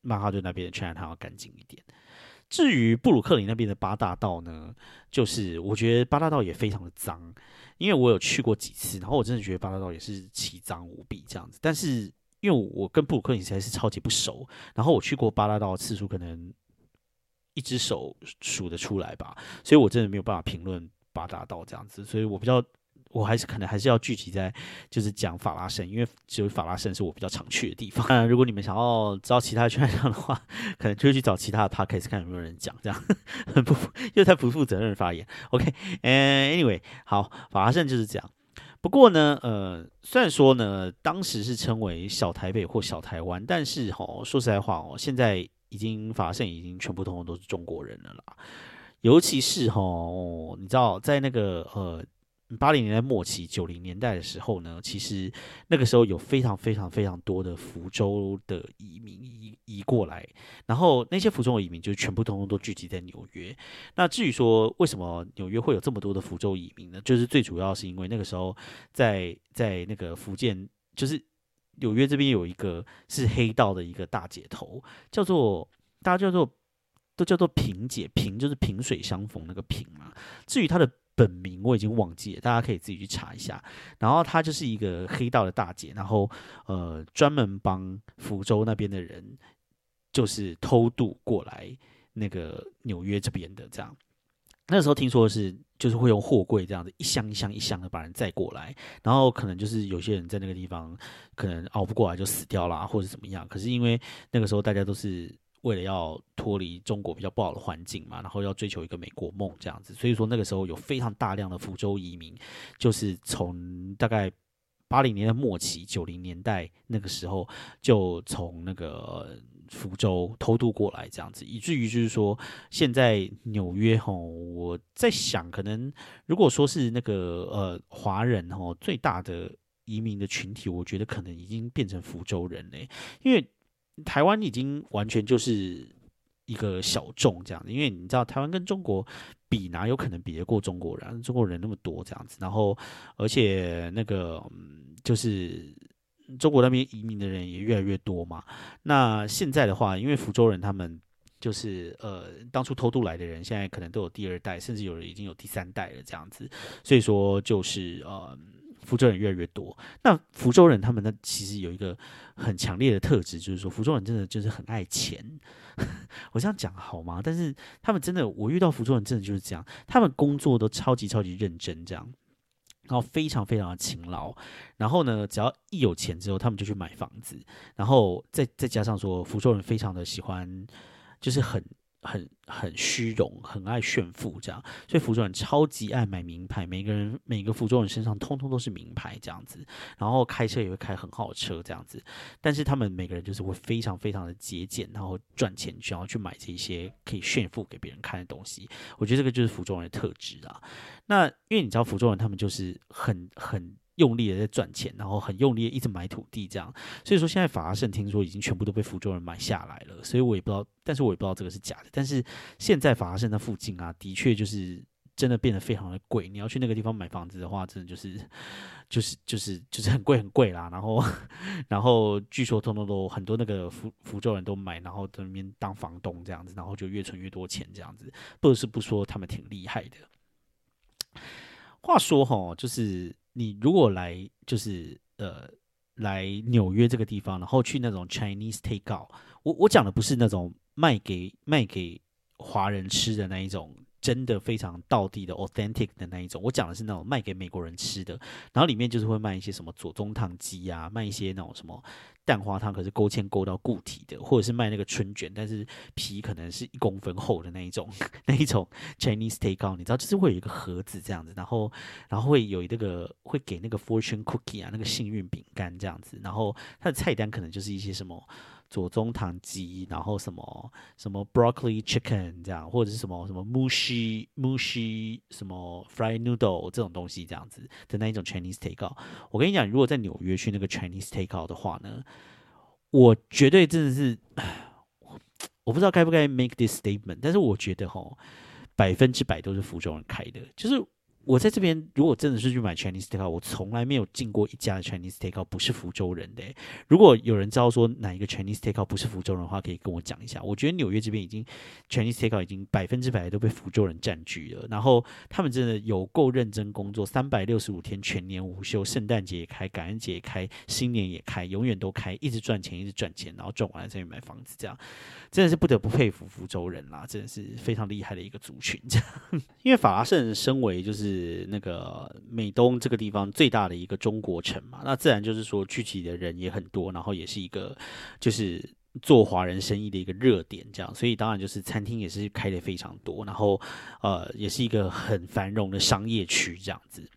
曼哈顿那边的 China 要干净一点。至于布鲁克林那边的八大道呢，就是我觉得八大道也非常的脏，因为我有去过几次，然后我真的觉得八大道也是奇脏无比这样子。但是因为我跟布鲁克林实在是超级不熟，然后我去过八大道的次数可能一只手数得出来吧，所以我真的没有办法评论。八大道这样子，所以我比较，我还是可能还是要聚集在就是讲法拉盛，因为只有法拉盛是我比较常去的地方。嗯，如果你们想要知道其他圈上的话，可能就去找其他的 podcast 看有没有人讲，这样 很不又太不负责任发言。OK，嗯，Anyway，好，法拉盛就是这样。不过呢，呃，虽然说呢，当时是称为小台北或小台湾，但是哈，说实在话哦，现在已经法拉盛已经全部通通都是中国人了啦。尤其是哈，你知道，在那个呃八零年代末期、九零年代的时候呢，其实那个时候有非常非常非常多的福州的移民移移过来，然后那些福州的移民就全部通通都聚集在纽约。那至于说为什么纽约会有这么多的福州移民呢？就是最主要是因为那个时候在在那个福建，就是纽约这边有一个是黑道的一个大姐头，叫做大家叫做。都叫做萍姐，萍就是萍水相逢那个萍嘛。至于她的本名，我已经忘记了，大家可以自己去查一下。然后她就是一个黑道的大姐，然后呃，专门帮福州那边的人，就是偷渡过来那个纽约这边的。这样，那时候听说是就是会用货柜这样子一箱一箱一箱的把人载过来，然后可能就是有些人在那个地方可能熬不过来就死掉了，或者怎么样。可是因为那个时候大家都是。为了要脱离中国比较不好的环境嘛，然后要追求一个美国梦这样子，所以说那个时候有非常大量的福州移民，就是从大概八零年代末期、九零年代那个时候就从那个福州偷渡过来这样子，以至于就是说现在纽约吼，我在想，可能如果说是那个呃华人吼最大的移民的群体，我觉得可能已经变成福州人嘞，因为。台湾已经完全就是一个小众这样子，因为你知道台湾跟中国比，哪有可能比得过中国人？中国人那么多这样子，然后而且那个嗯就是中国那边移民的人也越来越多嘛。那现在的话，因为福州人他们就是呃，当初偷渡来的人，现在可能都有第二代，甚至有人已经有第三代了这样子。所以说，就是呃，福州人越来越多。那福州人他们呢，其实有一个很强烈的特质，就是说福州人真的就是很爱钱。我这样讲好吗？但是他们真的，我遇到福州人真的就是这样，他们工作都超级超级认真，这样，然后非常非常的勤劳。然后呢，只要一有钱之后，他们就去买房子。然后再再加上说，福州人非常的喜欢。就是很很很虚荣，很爱炫富这样，所以福州人超级爱买名牌，每个人每个福州人身上通通都是名牌这样子，然后开车也会开很好的车这样子，但是他们每个人就是会非常非常的节俭，然后赚钱想要去买这些可以炫富给别人看的东西，我觉得这个就是福州人的特质啊。那因为你知道福州人他们就是很很。用力的在赚钱，然后很用力的一直买土地，这样。所以说现在法拉盛听说已经全部都被福州人买下来了，所以我也不知道，但是我也不知道这个是假的。但是现在法拉盛那附近啊，的确就是真的变得非常的贵。你要去那个地方买房子的话，真的就是就是就是就是很贵很贵啦。然后然后据说通通都很多那个福福州人都买，然后在那边当房东这样子，然后就越存越多钱这样子。不是不说他们挺厉害的。话说哈，就是。你如果来就是呃来纽约这个地方，然后去那种 Chinese takeout，我我讲的不是那种卖给卖给华人吃的那一种。真的非常道地的 authentic 的那一种，我讲的是那种卖给美国人吃的，然后里面就是会卖一些什么左宗棠鸡啊，卖一些那种什么蛋花汤，可是勾芡勾到固体的，或者是卖那个春卷，但是皮可能是一公分厚的那一种，那一种 Chinese takeout，你知道，就是会有一个盒子这样子，然后然后会有那个会给那个 fortune cookie 啊，那个幸运饼干这样子，然后它的菜单可能就是一些什么。左宗棠鸡，然后什么什么 broccoli chicken 这样，或者是什么什么 mushi mushi 什么 fried noodle 这种东西这样子的那一种 Chinese takeout。我跟你讲，如果在纽约去那个 Chinese takeout 的话呢，我绝对真的是，我不知道该不该 make this statement，但是我觉得哈，百分之百都是福州人开的，就是。我在这边，如果真的是去买 Chinese takeout，我从来没有进过一家的 Chinese takeout 不是福州人的。如果有人知道说哪一个 Chinese takeout 不是福州人的话，可以跟我讲一下。我觉得纽约这边已经 Chinese takeout 已经百分之百都被福州人占据了。然后他们真的有够认真工作，三百六十五天全年无休，圣诞节也开，感恩节也开，新年也开，永远都开，一直赚钱，一直赚钱，然后赚完了再去买房子，这样真的是不得不佩服福州人啦，真的是非常厉害的一个族群。这样，因为法拉盛身为就是。是那个美东这个地方最大的一个中国城嘛，那自然就是说聚集的人也很多，然后也是一个就是做华人生意的一个热点，这样，所以当然就是餐厅也是开的非常多，然后呃也是一个很繁荣的商业区这样子。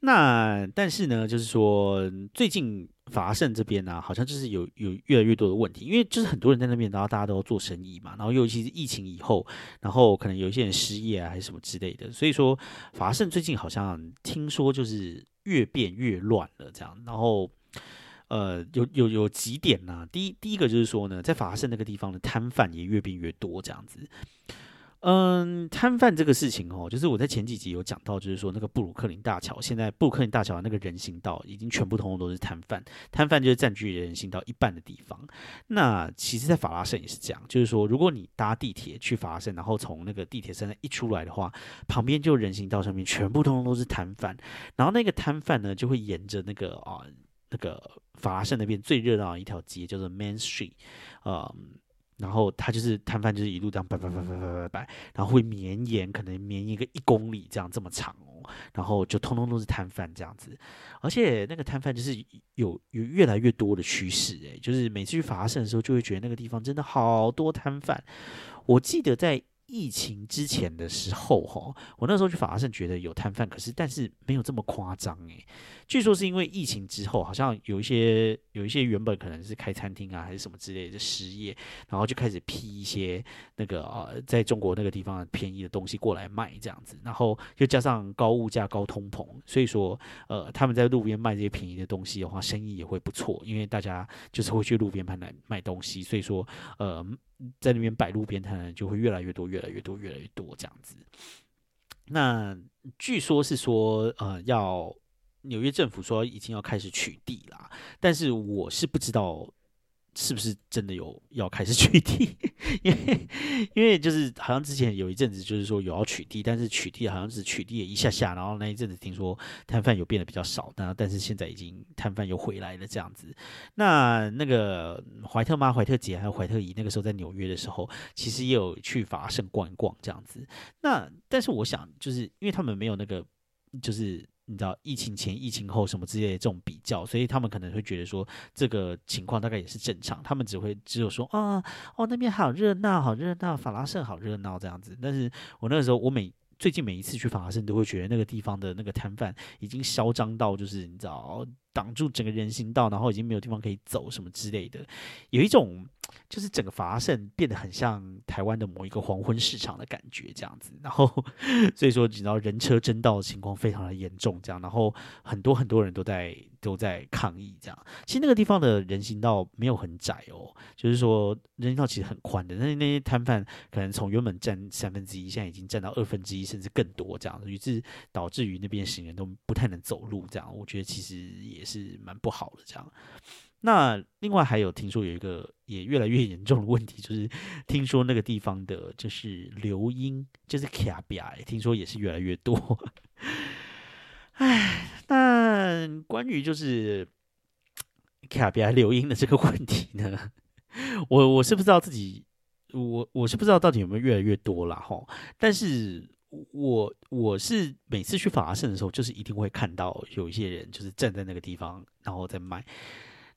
那但是呢，就是说最近。法拉盛这边呢，好像就是有有越来越多的问题，因为就是很多人在那边，然后大家都要做生意嘛，然后尤其是疫情以后，然后可能有一些人失业啊，还是什么之类的，所以说法拉盛最近好像听说就是越变越乱了这样，然后呃有有有几点呢？第一第一个就是说呢，在法拉盛那个地方的摊贩也越变越多这样子。嗯，摊贩这个事情哦，就是我在前几集有讲到，就是说那个布鲁克林大桥，现在布鲁克林大桥那个人行道已经全部通通都是摊贩，摊贩就是占据人行道一半的地方。那其实，在法拉盛也是这样，就是说，如果你搭地铁去法拉盛，然后从那个地铁站一出来的话，旁边就人行道上面全部通通都是摊贩，然后那个摊贩呢，就会沿着那个啊那个法拉盛那边最热闹的一条街，叫做 Main Street，嗯。然后他就是摊贩，就是一路这样摆摆摆摆摆摆摆，然后会绵延，可能绵延个一公里这样这么长哦。然后就通通都是摊贩这样子，而且那个摊贩就是有有越来越多的趋势诶，就是每次去法拉盛的时候，就会觉得那个地方真的好多摊贩。我记得在。疫情之前的时候，哈，我那时候去法拉盛觉得有摊贩，可是但是没有这么夸张诶。据说是因为疫情之后，好像有一些有一些原本可能是开餐厅啊还是什么之类的失业，然后就开始批一些那个呃在中国那个地方便宜的东西过来卖这样子，然后又加上高物价、高通膨，所以说呃他们在路边卖这些便宜的东西的话，生意也会不错，因为大家就是会去路边摊来卖东西，所以说呃。在那边摆路边摊就会越来越多，越来越多，越来越多这样子。那据说是说，呃，要纽约政府说已经要开始取缔啦，但是我是不知道是不是真的有要开始取缔？因为因为就是好像之前有一阵子就是说有要取缔，但是取缔好像是取缔了一下下，然后那一阵子听说摊贩有变得比较少，那但是现在已经摊贩又回来了这样子。那那个怀特妈、怀特姐还有怀特姨那个时候在纽约的时候，其实也有去法圣逛一逛这样子。那但是我想，就是因为他们没有那个就是。你知道疫情前、疫情后什么之类的这种比较，所以他们可能会觉得说这个情况大概也是正常。他们只会只有说啊，哦那边好热闹，好热闹，法拉盛好热闹这样子。但是我那个时候，我每最近每一次去法拉盛，都会觉得那个地方的那个摊贩已经嚣张到，就是你知道挡住整个人行道，然后已经没有地方可以走什么之类的，有一种。就是整个法胜变得很像台湾的某一个黄昏市场的感觉，这样子。然后，所以说你知道人车争道的情况非常的严重，这样。然后很多很多人都在都在抗议，这样。其实那个地方的人行道没有很窄哦，就是说人行道其实很宽的。但是那些摊贩可能从原本占三分之一，现在已经占到二分之一，甚至更多这样，于是导致于那边行人都不太能走路，这样。我觉得其实也是蛮不好的，这样。那另外还有听说有一个也越来越严重的问题，就是听说那个地方的就是流音，就是卡比，听说也是越来越多。唉，那关于就是卡比亚留音的这个问题呢，我我是不知道自己，我我是不知道到底有没有越来越多了哈。但是我我是每次去法拉盛的时候，就是一定会看到有一些人就是站在那个地方，然后在卖。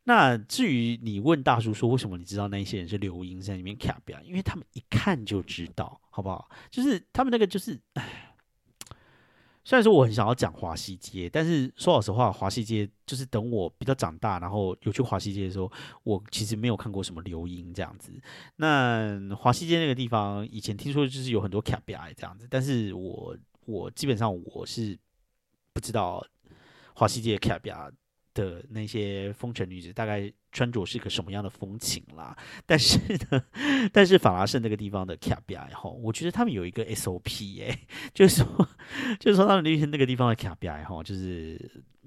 那至于你问大叔说为什么你知道那些人是留音在里面卡比亚，因为他们一看就知道，好不好？就是他们那个就是，虽然说我很想要讲华西街，但是说老实话，华西街就是等我比较长大，然后有去华西街的时候，我其实没有看过什么留音这样子。那华西街那个地方以前听说就是有很多卡比亚这样子，但是我我基本上我是不知道华西街卡比亚。的那些风尘女子大概穿着是个什么样的风情啦？但是呢，但是法拉盛那个地方的卡比亚哈，我觉得他们有一个 SOP 哎，就是说，就是说他们那些那个地方的卡比亚哈，就是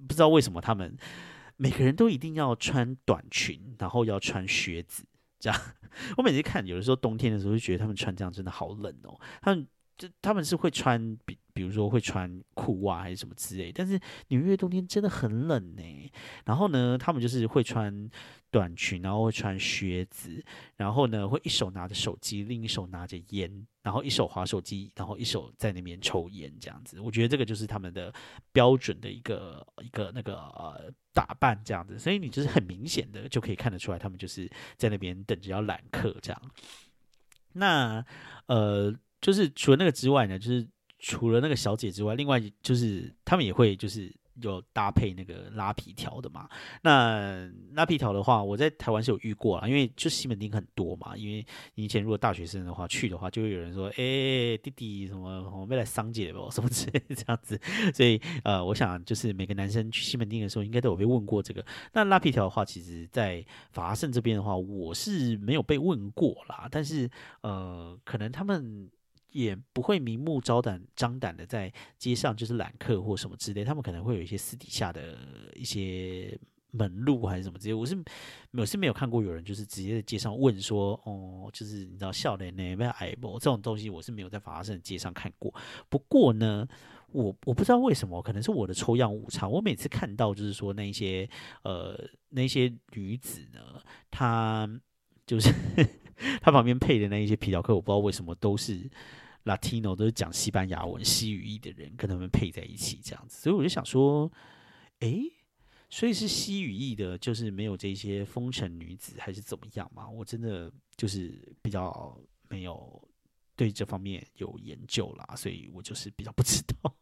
不知道为什么他们每个人都一定要穿短裙，然后要穿靴子这样。我每次看，有的时候冬天的时候就觉得他们穿这样真的好冷哦，他们。就他们是会穿比，比如说会穿裤袜还是什么之类，但是纽约冬天真的很冷呢。然后呢，他们就是会穿短裙，然后会穿靴子，然后呢会一手拿着手机，另一手拿着烟，然后一手划手机，然后一手在那边抽烟这样子。我觉得这个就是他们的标准的一个一个那个呃打扮这样子，所以你就是很明显的就可以看得出来，他们就是在那边等着要揽客这样。那呃。就是除了那个之外呢，就是除了那个小姐之外，另外就是他们也会就是有搭配那个拉皮条的嘛。那拉皮条的话，我在台湾是有遇过啊，因为就西门町很多嘛。因为以前如果大学生的话去的话，就会有人说：“哎，弟弟什么，我们来桑姐不？什么之类这样子。”所以呃，我想就是每个男生去西门町的时候，应该都有被问过这个。那拉皮条的话，其实在法拉盛这边的话，我是没有被问过啦。但是呃，可能他们。也不会明目张胆、张胆的在街上就是揽客或什么之类，他们可能会有一些私底下的一些门路还是什么之类。我是我是没有看过有人就是直接在街上问说，哦，就是你知道笑脸呢，没有矮不？这种东西我是没有在法拉盛街上看过。不过呢，我我不知道为什么，可能是我的抽样误差。我每次看到就是说那些呃那些女子呢，她就是 她旁边配的那一些皮条客，我不知道为什么都是。Latino 都是讲西班牙文、西语裔的人，跟他们配在一起这样子，所以我就想说，诶，所以是西语裔的，就是没有这些风尘女子，还是怎么样嘛？我真的就是比较没有对这方面有研究啦，所以我就是比较不知道，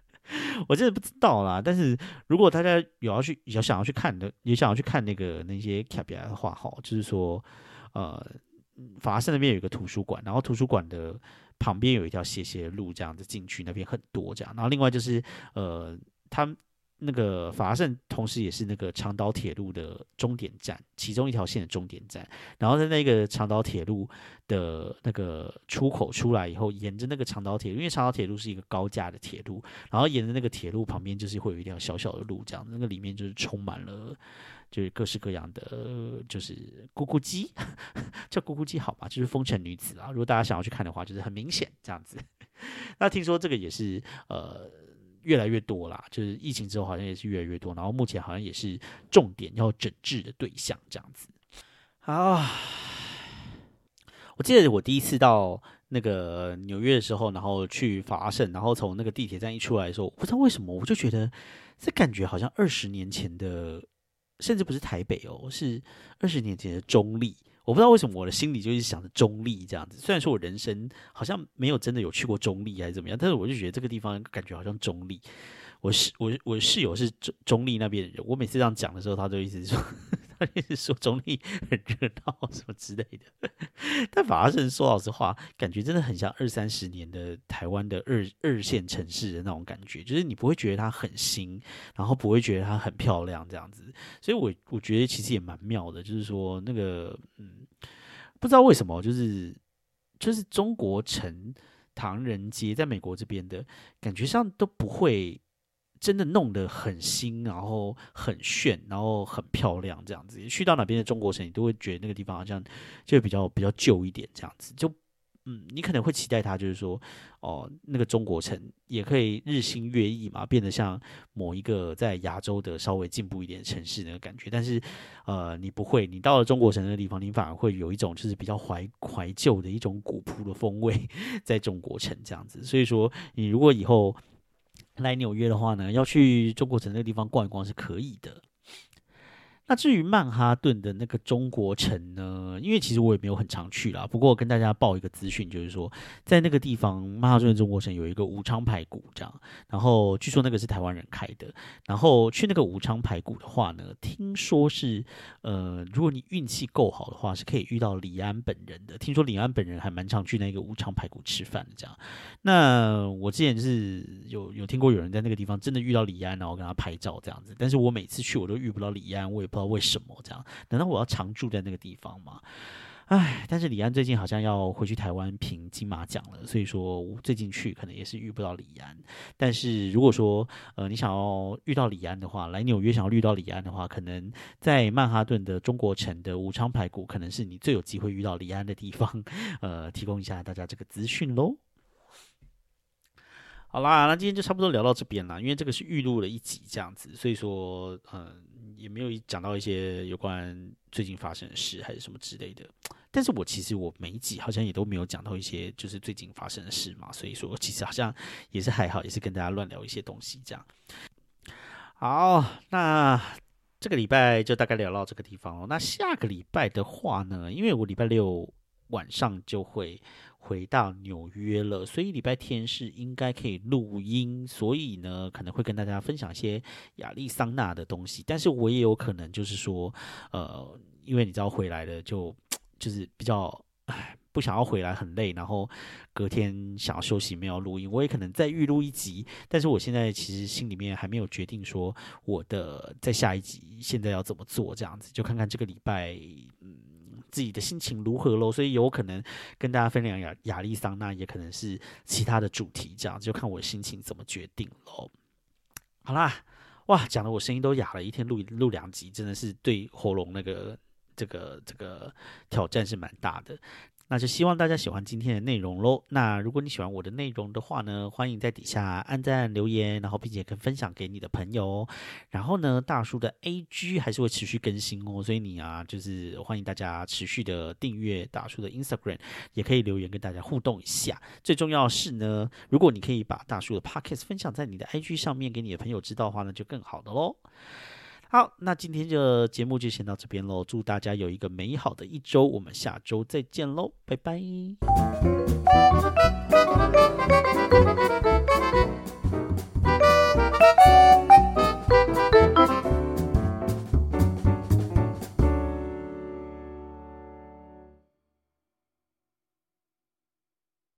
我真的不知道啦。但是如果大家有要去、有想要去看的，也想要去看那个那些卡比亚的话，哈，就是说，呃，法拉盛那边有一个图书馆，然后图书馆的。旁边有一条斜斜的路，这样子进去那边很多这样。然后另外就是，呃，他那个法拉盛同时也是那个长岛铁路的终点站，其中一条线的终点站。然后在那个长岛铁路的那个出口出来以后，沿着那个长岛铁路，因为长岛铁路是一个高架的铁路，然后沿着那个铁路旁边就是会有一条小小的路，这样那个里面就是充满了就是各式各样的就是咕咕鸡，叫咕咕鸡好吧，就是风尘女子啊。如果大家想要去看的话，就是很明显这样子。那听说这个也是呃。越来越多啦，就是疫情之后好像也是越来越多，然后目前好像也是重点要整治的对象这样子。好，我记得我第一次到那个纽约的时候，然后去法拉盛，然后从那个地铁站一出来的时候，不知道为什么我就觉得这感觉好像二十年前的，甚至不是台北哦，是二十年前的中立。我不知道为什么我的心里就是想着中立这样子，虽然说我人生好像没有真的有去过中立还是怎么样，但是我就觉得这个地方感觉好像中立。我室我我室友是中中立那边的人，我每次这样讲的时候，他就一直说。他一直说中立很热闹什么之类的，但反而是说老实话，感觉真的很像二三十年的台湾的二二线城市的那种感觉，就是你不会觉得它很新，然后不会觉得它很漂亮这样子。所以，我我觉得其实也蛮妙的，就是说那个嗯，不知道为什么，就是就是中国城、唐人街，在美国这边的感觉上都不会。真的弄得很新，然后很炫，然后很漂亮，这样子。去到哪边的中国城，你都会觉得那个地方好像就比较比较旧一点，这样子。就嗯，你可能会期待它，就是说，哦，那个中国城也可以日新月异嘛，变得像某一个在亚洲的稍微进步一点城市那个感觉。但是，呃，你不会，你到了中国城那个地方，你反而会有一种就是比较怀怀旧的一种古朴的风味，在中国城这样子。所以说，你如果以后。来纽约的话呢，要去中国城那个地方逛一逛是可以的。那至于曼哈顿的那个中国城呢？因为其实我也没有很常去啦。不过跟大家报一个资讯，就是说在那个地方曼哈顿的中国城有一个武昌排骨，这样。然后据说那个是台湾人开的。然后去那个武昌排骨的话呢，听说是呃，如果你运气够好的话，是可以遇到李安本人的。听说李安本人还蛮常去那个武昌排骨吃饭的，这样。那我之前是有有听过有人在那个地方真的遇到李安，然后跟他拍照这样子。但是我每次去我都遇不到李安，我也不。不知道为什么这样？难道我要常住在那个地方吗？唉，但是李安最近好像要回去台湾评金马奖了，所以说最近去可能也是遇不到李安。但是如果说呃你想要遇到李安的话，来纽约想要遇到李安的话，可能在曼哈顿的中国城的武昌排骨可能是你最有机会遇到李安的地方。呃，提供一下大家这个资讯喽。好啦，那今天就差不多聊到这边了，因为这个是预录了一集这样子，所以说嗯。也没有讲到一些有关最近发生的事还是什么之类的，但是我其实我每一集好像也都没有讲到一些就是最近发生的事嘛，所以说其实好像也是还好，也是跟大家乱聊一些东西这样。好，那这个礼拜就大概聊到这个地方了。那下个礼拜的话呢，因为我礼拜六晚上就会。回到纽约了，所以礼拜天是应该可以录音，所以呢可能会跟大家分享一些亚利桑那的东西，但是我也有可能就是说，呃，因为你知道回来了就就是比较不想要回来很累，然后隔天想要休息没有录音，我也可能再预录一集，但是我现在其实心里面还没有决定说我的在下一集现在要怎么做，这样子。就看看这个礼拜嗯。自己的心情如何喽？所以有可能跟大家分享亚亚利桑那，也可能是其他的主题，这样就看我心情怎么决定喽。好啦，哇，讲的我声音都哑了，一天录录两集，真的是对喉咙那个这个这个挑战是蛮大的。那就希望大家喜欢今天的内容喽。那如果你喜欢我的内容的话呢，欢迎在底下按赞留言，然后并且可以分享给你的朋友。然后呢，大叔的 A G 还是会持续更新哦，所以你啊，就是欢迎大家持续的订阅大叔的 Instagram，也可以留言跟大家互动一下。最重要是呢，如果你可以把大叔的 Podcast 分享在你的 I G 上面给你的朋友知道的话呢，就更好的喽。好那今天的节目就先到这边喽祝大家有一个美好的一周我们下周再见喽拜拜。